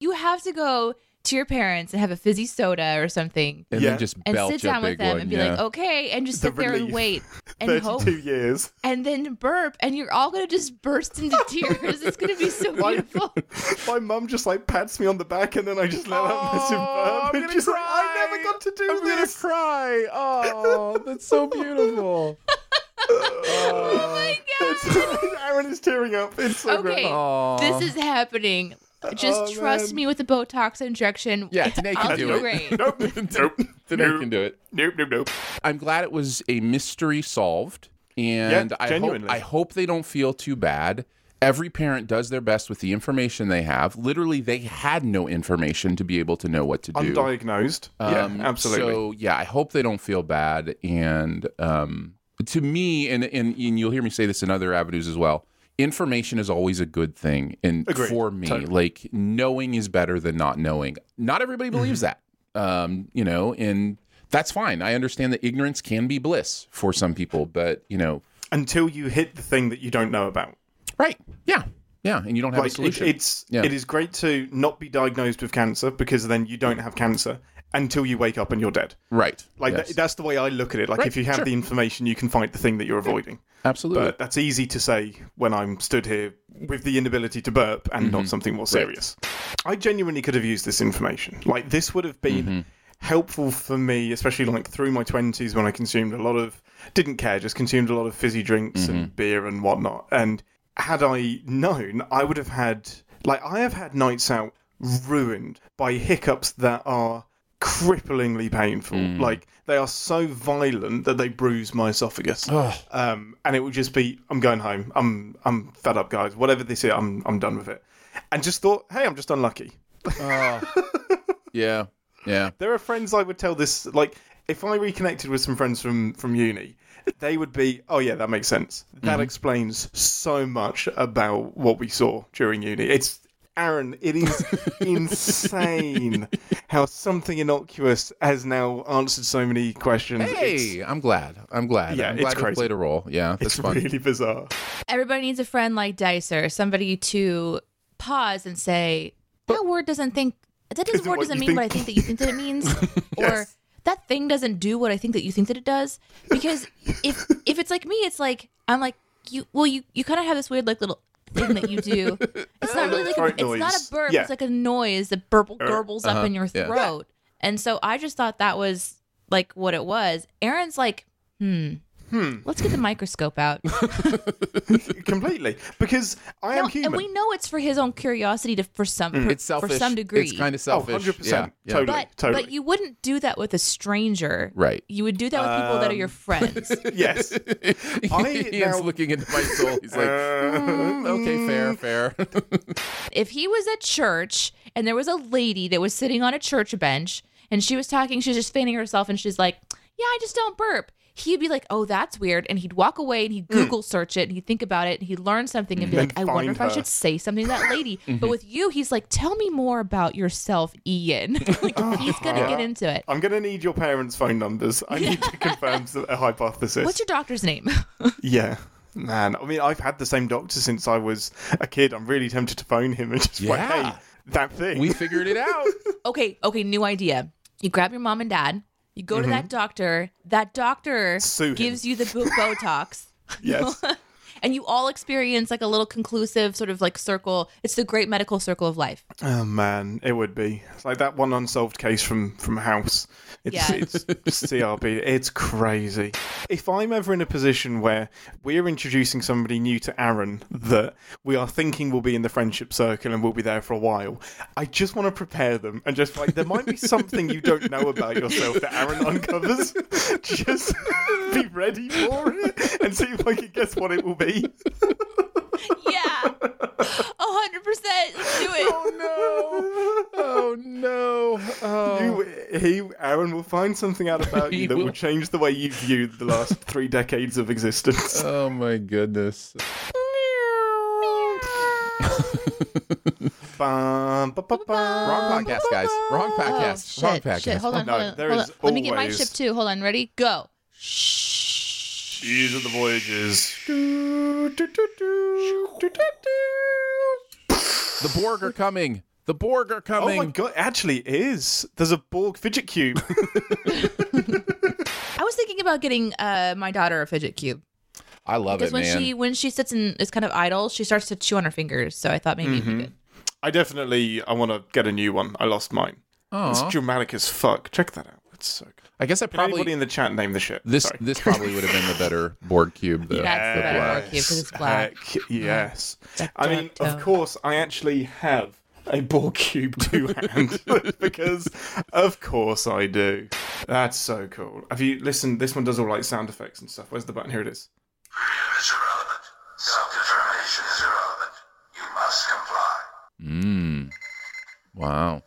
You have to go to your parents and have a fizzy soda or something. And Yeah. then just And belch sit down a with them one. and be yeah. like, okay, and just The sit there and wait and 32 hope, years. and then burp, and you're all gonna just burst into tears. It's gonna be so beautiful. My mum just like pats me on the back and then I just let out a massive Oh, I'm burp. And gonna she's like, I never got to do I'm gonna cry. Oh, that's so beautiful. oh my god. Aaron is tearing up. It's so Okay, great. Aw. this is happening. Just Oh, trust man. me with the Botox injection. Yeah, Danae can I'll do do it. great. Nope. nope. Danae Nope. can do it. Nope. Nope. Nope. I'm glad it was a mystery solved, and Yeah, I hope. I hope they don't feel too bad. Every parent does their best with the information they have. Literally, they had no information to be able to know what to do. Undiagnosed. Um, yeah, absolutely. So yeah, I hope they don't feel bad. And um, to me, and, and and you'll hear me say this in other avenues as well. Information is always a good thing, and Agreed. for me, Totally. like knowing is better than not knowing. Not everybody believes that, um, you know, and that's fine. I understand that ignorance can be bliss for some people, but you know, Until you hit the thing that you don't know about. right? Yeah, yeah, and you don't have a Like it, solution. it's Yeah. it is great to not be diagnosed with cancer because then you don't have cancer until you wake up and you're dead. right. Like yes. that, that's the way I look at it. Like Right, if you have sure. the information, you can fight the thing that you're avoiding. absolutely. But that's easy to say when I'm stood here with the inability to burp and Mm-hmm. not something more serious. I genuinely could have used this information. Like this would have been Mm-hmm. helpful for me, especially like through my twenties when I consumed a lot of didn't care, just consumed a lot of fizzy drinks Mm-hmm. and beer and whatnot. And had I known, I would have had like I have had nights out ruined by hiccups that are cripplingly painful. Mm. Like they are so violent that they bruise my esophagus. Um, and it would just be, I'm going home. I'm I'm fed up, guys. Whatever this is, I'm I'm done with it. And just thought, hey, I'm just unlucky. yeah, yeah. There are friends I would tell this like if I reconnected with some friends from from uni, they would be, oh yeah, that makes sense. That Mm-hmm. explains so much about what we saw during uni. It's Aaron, it is insane how something innocuous has now answered so many questions. It's, Hey, I'm glad. I'm glad. Yeah, I'm it's glad it crazy. played a role. Yeah, that's it's fun. really bizarre. Everybody needs a friend like Dicer, somebody to pause and say, that word doesn't think, that doesn't word what doesn't you mean what I think." think that you think that it means. Or that thing doesn't do what I think that you think that it does. Because if if it's like me, it's like, I'm like, you, well, you, you kind of have this weird like little thing that you do. It's not really like, a, Throat it's not a burp, Yeah. it's like a noise that burble, gurbles up uh-huh, in your yeah. throat. And so I just thought that was like what it was. Aaron's like, hmm. Hmm. Let's get the microscope out. Completely. Because I am human. and we know it's for his own curiosity to for some mm. for, It's selfish. for some degree. It's kind of Oh, selfish. 100%. Yeah, yeah. Totally. but totally. but you wouldn't do that with a stranger. Right. You would do that with people that are your um, friends. yes. I Ian's now- looking into my soul. He's like, "Mm, okay, fair, fair. if he was at church and there was a lady that was sitting on a church bench and she was talking, she was just fanning herself and she's like, "Yeah, I just don't burp." He'd be like, "Oh, that's weird," and he'd walk away and he'd hmm. Google search it and he'd think about it and he'd learn something and be Then like, "I wonder find if I should say something to that lady." Mm-hmm. But with you, he's like, "Tell me more about yourself, Ian." like he's gonna get into it. I'm going to need your parents' phone numbers. I need to confirm a hypothesis. What's your doctor's name? Yeah. Man, I mean, I've had the same doctor since I was a kid. I'm really tempted to phone him and just like, Yeah. hey, that thing. we figured it out. okay, okay, new idea. You grab your mom and dad. You go to that doctor. That doctor Mm-hmm. Him. gives you the bo- Botox. yes. and you all experience like a little conclusive sort of like circle. It's the great medical circle of life. Oh man, it would be. It's like that one unsolved case from from House. It's, Yeah. it's CRB. It's crazy. If I'm ever in a position where we're introducing somebody new to Aaron that we are thinking will be in the friendship circle and will be there for a while, I just want to prepare them and just like there might be something you don't know about yourself that Aaron uncovers. Just be ready for it and see if I can guess what it will be. Yeah, a hundred percent. Let's do it. Oh, oh no! Oh, You, he, Aaron will find something out about you that will. will. change the way you view the last three decades of existence. oh my goodness! Bum, ba, ba, ba. Wrong podcast, guys. Wrong podcast. Oh, Wrong podcast. shit. Hold on, No, hold on. there hold on. Let me get my always- ship too. Hold on. Ready? Go. These are the voyages. The Borg are coming. The Borg are Oh coming. my god! Actually, it is there's a Borg fidget cube. I was thinking about getting uh, my daughter a fidget cube I love it. because it, when man. she when she sits and is kind of idle, she starts to chew on her fingers. So I thought maybe it'd Mm-hmm. be good. I definitely I want to get a new one. I lost mine. It's dramatic as fuck. Check that out. It's so good. I guess I Can anybody probably in the chat name the shit? this Sorry. this probably would have been the better Borg cube. Though. That's the The better black. Borg cube because it's black. Heck yes. I mean, of course, I actually have a Borg cube to hand because, of course, I do. That's so cool. Have you listened? This one does all like sound effects and stuff. Where's the button? Here it is. is irrelevant. Self-determination is irrelevant. You must comply. Mm. Wow.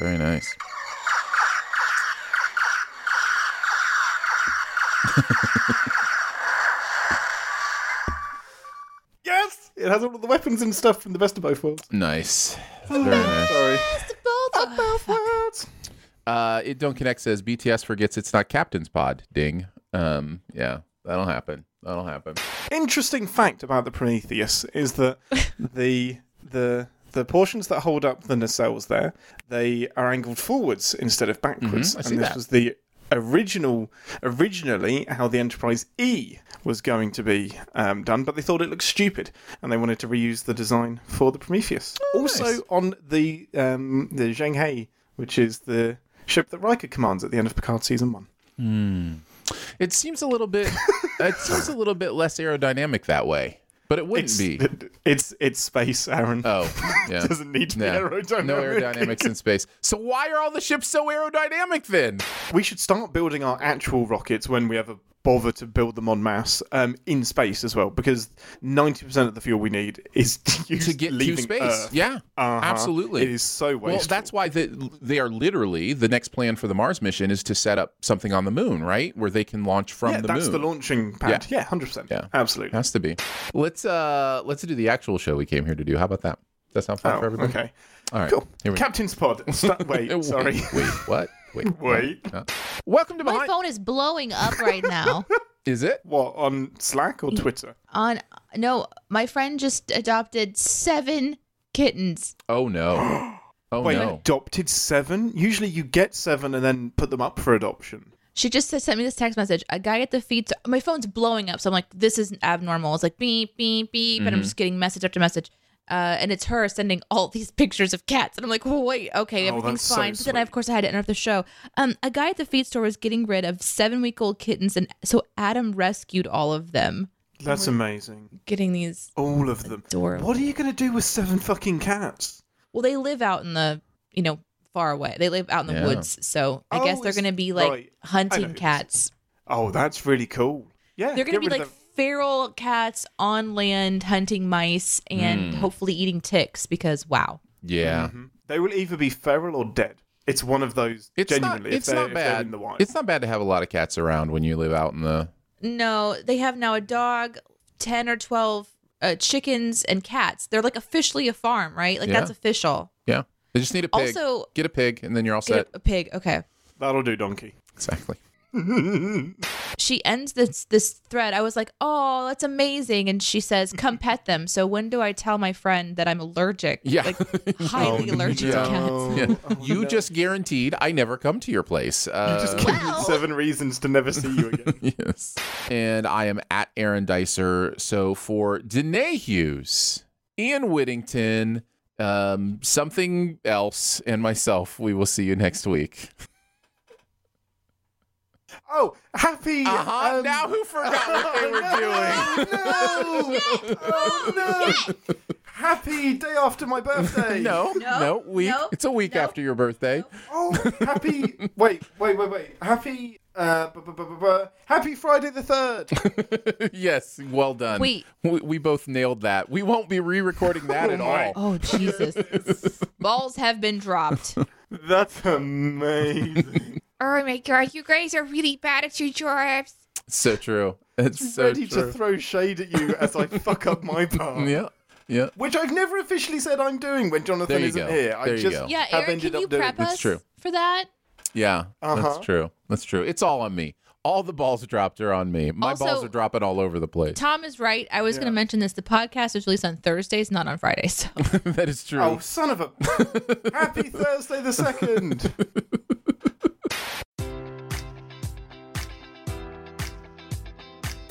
Very nice. Yes, it has all of the weapons and stuff from the best of both worlds. Nice. Very nice. Sorry. Both of both worlds. Uh, it don't connect says BTS forgets it's not Captain's Pod. Ding. Um, yeah, that'll happen. That'll happen. Interesting fact about the Prometheus is that the the the portions that hold up the nacelles there they are angled forwards instead of backwards, Mhm, I see and this that. was the original originally how the Enterprise E was going to be um, done, but they thought it looked stupid and they wanted to reuse the design for the Prometheus. also nice. on the um, the Zheng He, which is the ship that Riker commands at the end of Picard season one. Hmm. It seems a little bit. it seems a little bit less aerodynamic that way, but it wouldn't It's, be. it's it's space, Aaron. Oh, yeah. It doesn't need to be aerodynamic. No aerodynamics in space. So why are all the ships so aerodynamic then? We should start building our actual rockets when we ever bother to build them on masse um, in space as well, because ninety percent of the fuel we need is used to get to space. Earth. Yeah, Uh-huh. absolutely. It is so wasteful. Well, that's why the, they are literally the next plan for the Mars mission is to set up something on the moon, right, where they can launch from yeah, the that's moon. the launching pad. Yeah, hundred percent. Yeah. absolutely. Has to be. Let's uh let's do the actual show we came here to do. How about that? Does that sound fun Oh, for everybody? okay. All right. Cool. Here we Captain's pod. Sta- wait, Wait, sorry. Wait, what? Wait. Wait. Uh, welcome to My behind. phone is blowing up right now. Is it? What on Slack or Twitter? On no, my friend just adopted seven kittens. Oh no. Oh Wait, no. adopted seven? Usually you get seven and then put them up for adoption. She just sent me this text message. A guy at the feet. My phone's blowing up, so I'm like, "This is abnormal." It's like beep beep beep, and I'm Mhm. just getting message after message. Uh, and it's her sending all these pictures of cats, and I'm like, oh, "Wait, okay, Oh, everything's that's so fine." but then, I, of course, I had to interrupt the show. Um, a guy at the feed store was getting rid of seven week old kittens, and so Adam rescued all of them. That's amazing. Getting these, All of them. Adorable. What are you going to do with seven fucking cats? well, they live out in the, you know, far away. They live out in the Yeah. woods, so I Oh, guess they're going to be like right. Hunting cats. Oh, that's really cool. Yeah, They're going to be like of them. Feral cats on land hunting mice and Mm. hopefully eating ticks because wow. Yeah. Mhm. They will either be feral or dead. It's one of those. It's not genuinely, if it's not bad. in the wild. It's not bad to have a lot of cats around when you live out in the No, they have now a dog, 10 or 12 uh, chickens and cats. They're like officially a farm, right? Like Yeah. that's official. Yeah. They just need a pig. Also- get a pig and then you're all set. a, a pig. Okay. That'll do, donkey. Exactly. she ends this this thread. I was like, "Oh, that's amazing!" And she says, "Come pet them." So when do I tell my friend that I'm allergic? Yeah. like highly allergic to cats. Yeah. you just guaranteed I never come to your place. Uh, Just give me seven reasons to never see you again. yes. And I am at Aaron Dicer. So for Danae Hughes, Ian Whittington, um, something else, and myself, we will see you next week. Oh, happy! Uh-huh. um, now who forgot what they were doing? Oh no! Happy day after my birthday. No, no, week. It's a week after your birthday. Oh, happy! wait, wait, wait, wait. Happy. Uh, bu- bu- bu- bu- bu- happy Friday the third. yes, well done. Wait. we, we both nailed that. We won't be re-recording that at all. Oh Jesus! Balls have been dropped. That's amazing. Oh my god, you guys are really bad at your jobs. So true. It's so Ready true. to throw shade at you as I fuck up my part. Yeah, yeah. Which I've never officially said I'm doing when Jonathan There you isn't go. here. I There you just go. Yeah, have Aaron, ended can you up doing prep it. us It's true. for that? Yeah, Uh-huh. that's true. That's true. It's all on me. All the balls dropped are on me. My Also- balls are dropping all over the place. Tom is right. I was going to mention this. The podcast is released on Thursdays, not on Fridays. So. that is true. Oh, son of a! Happy Thursday the second.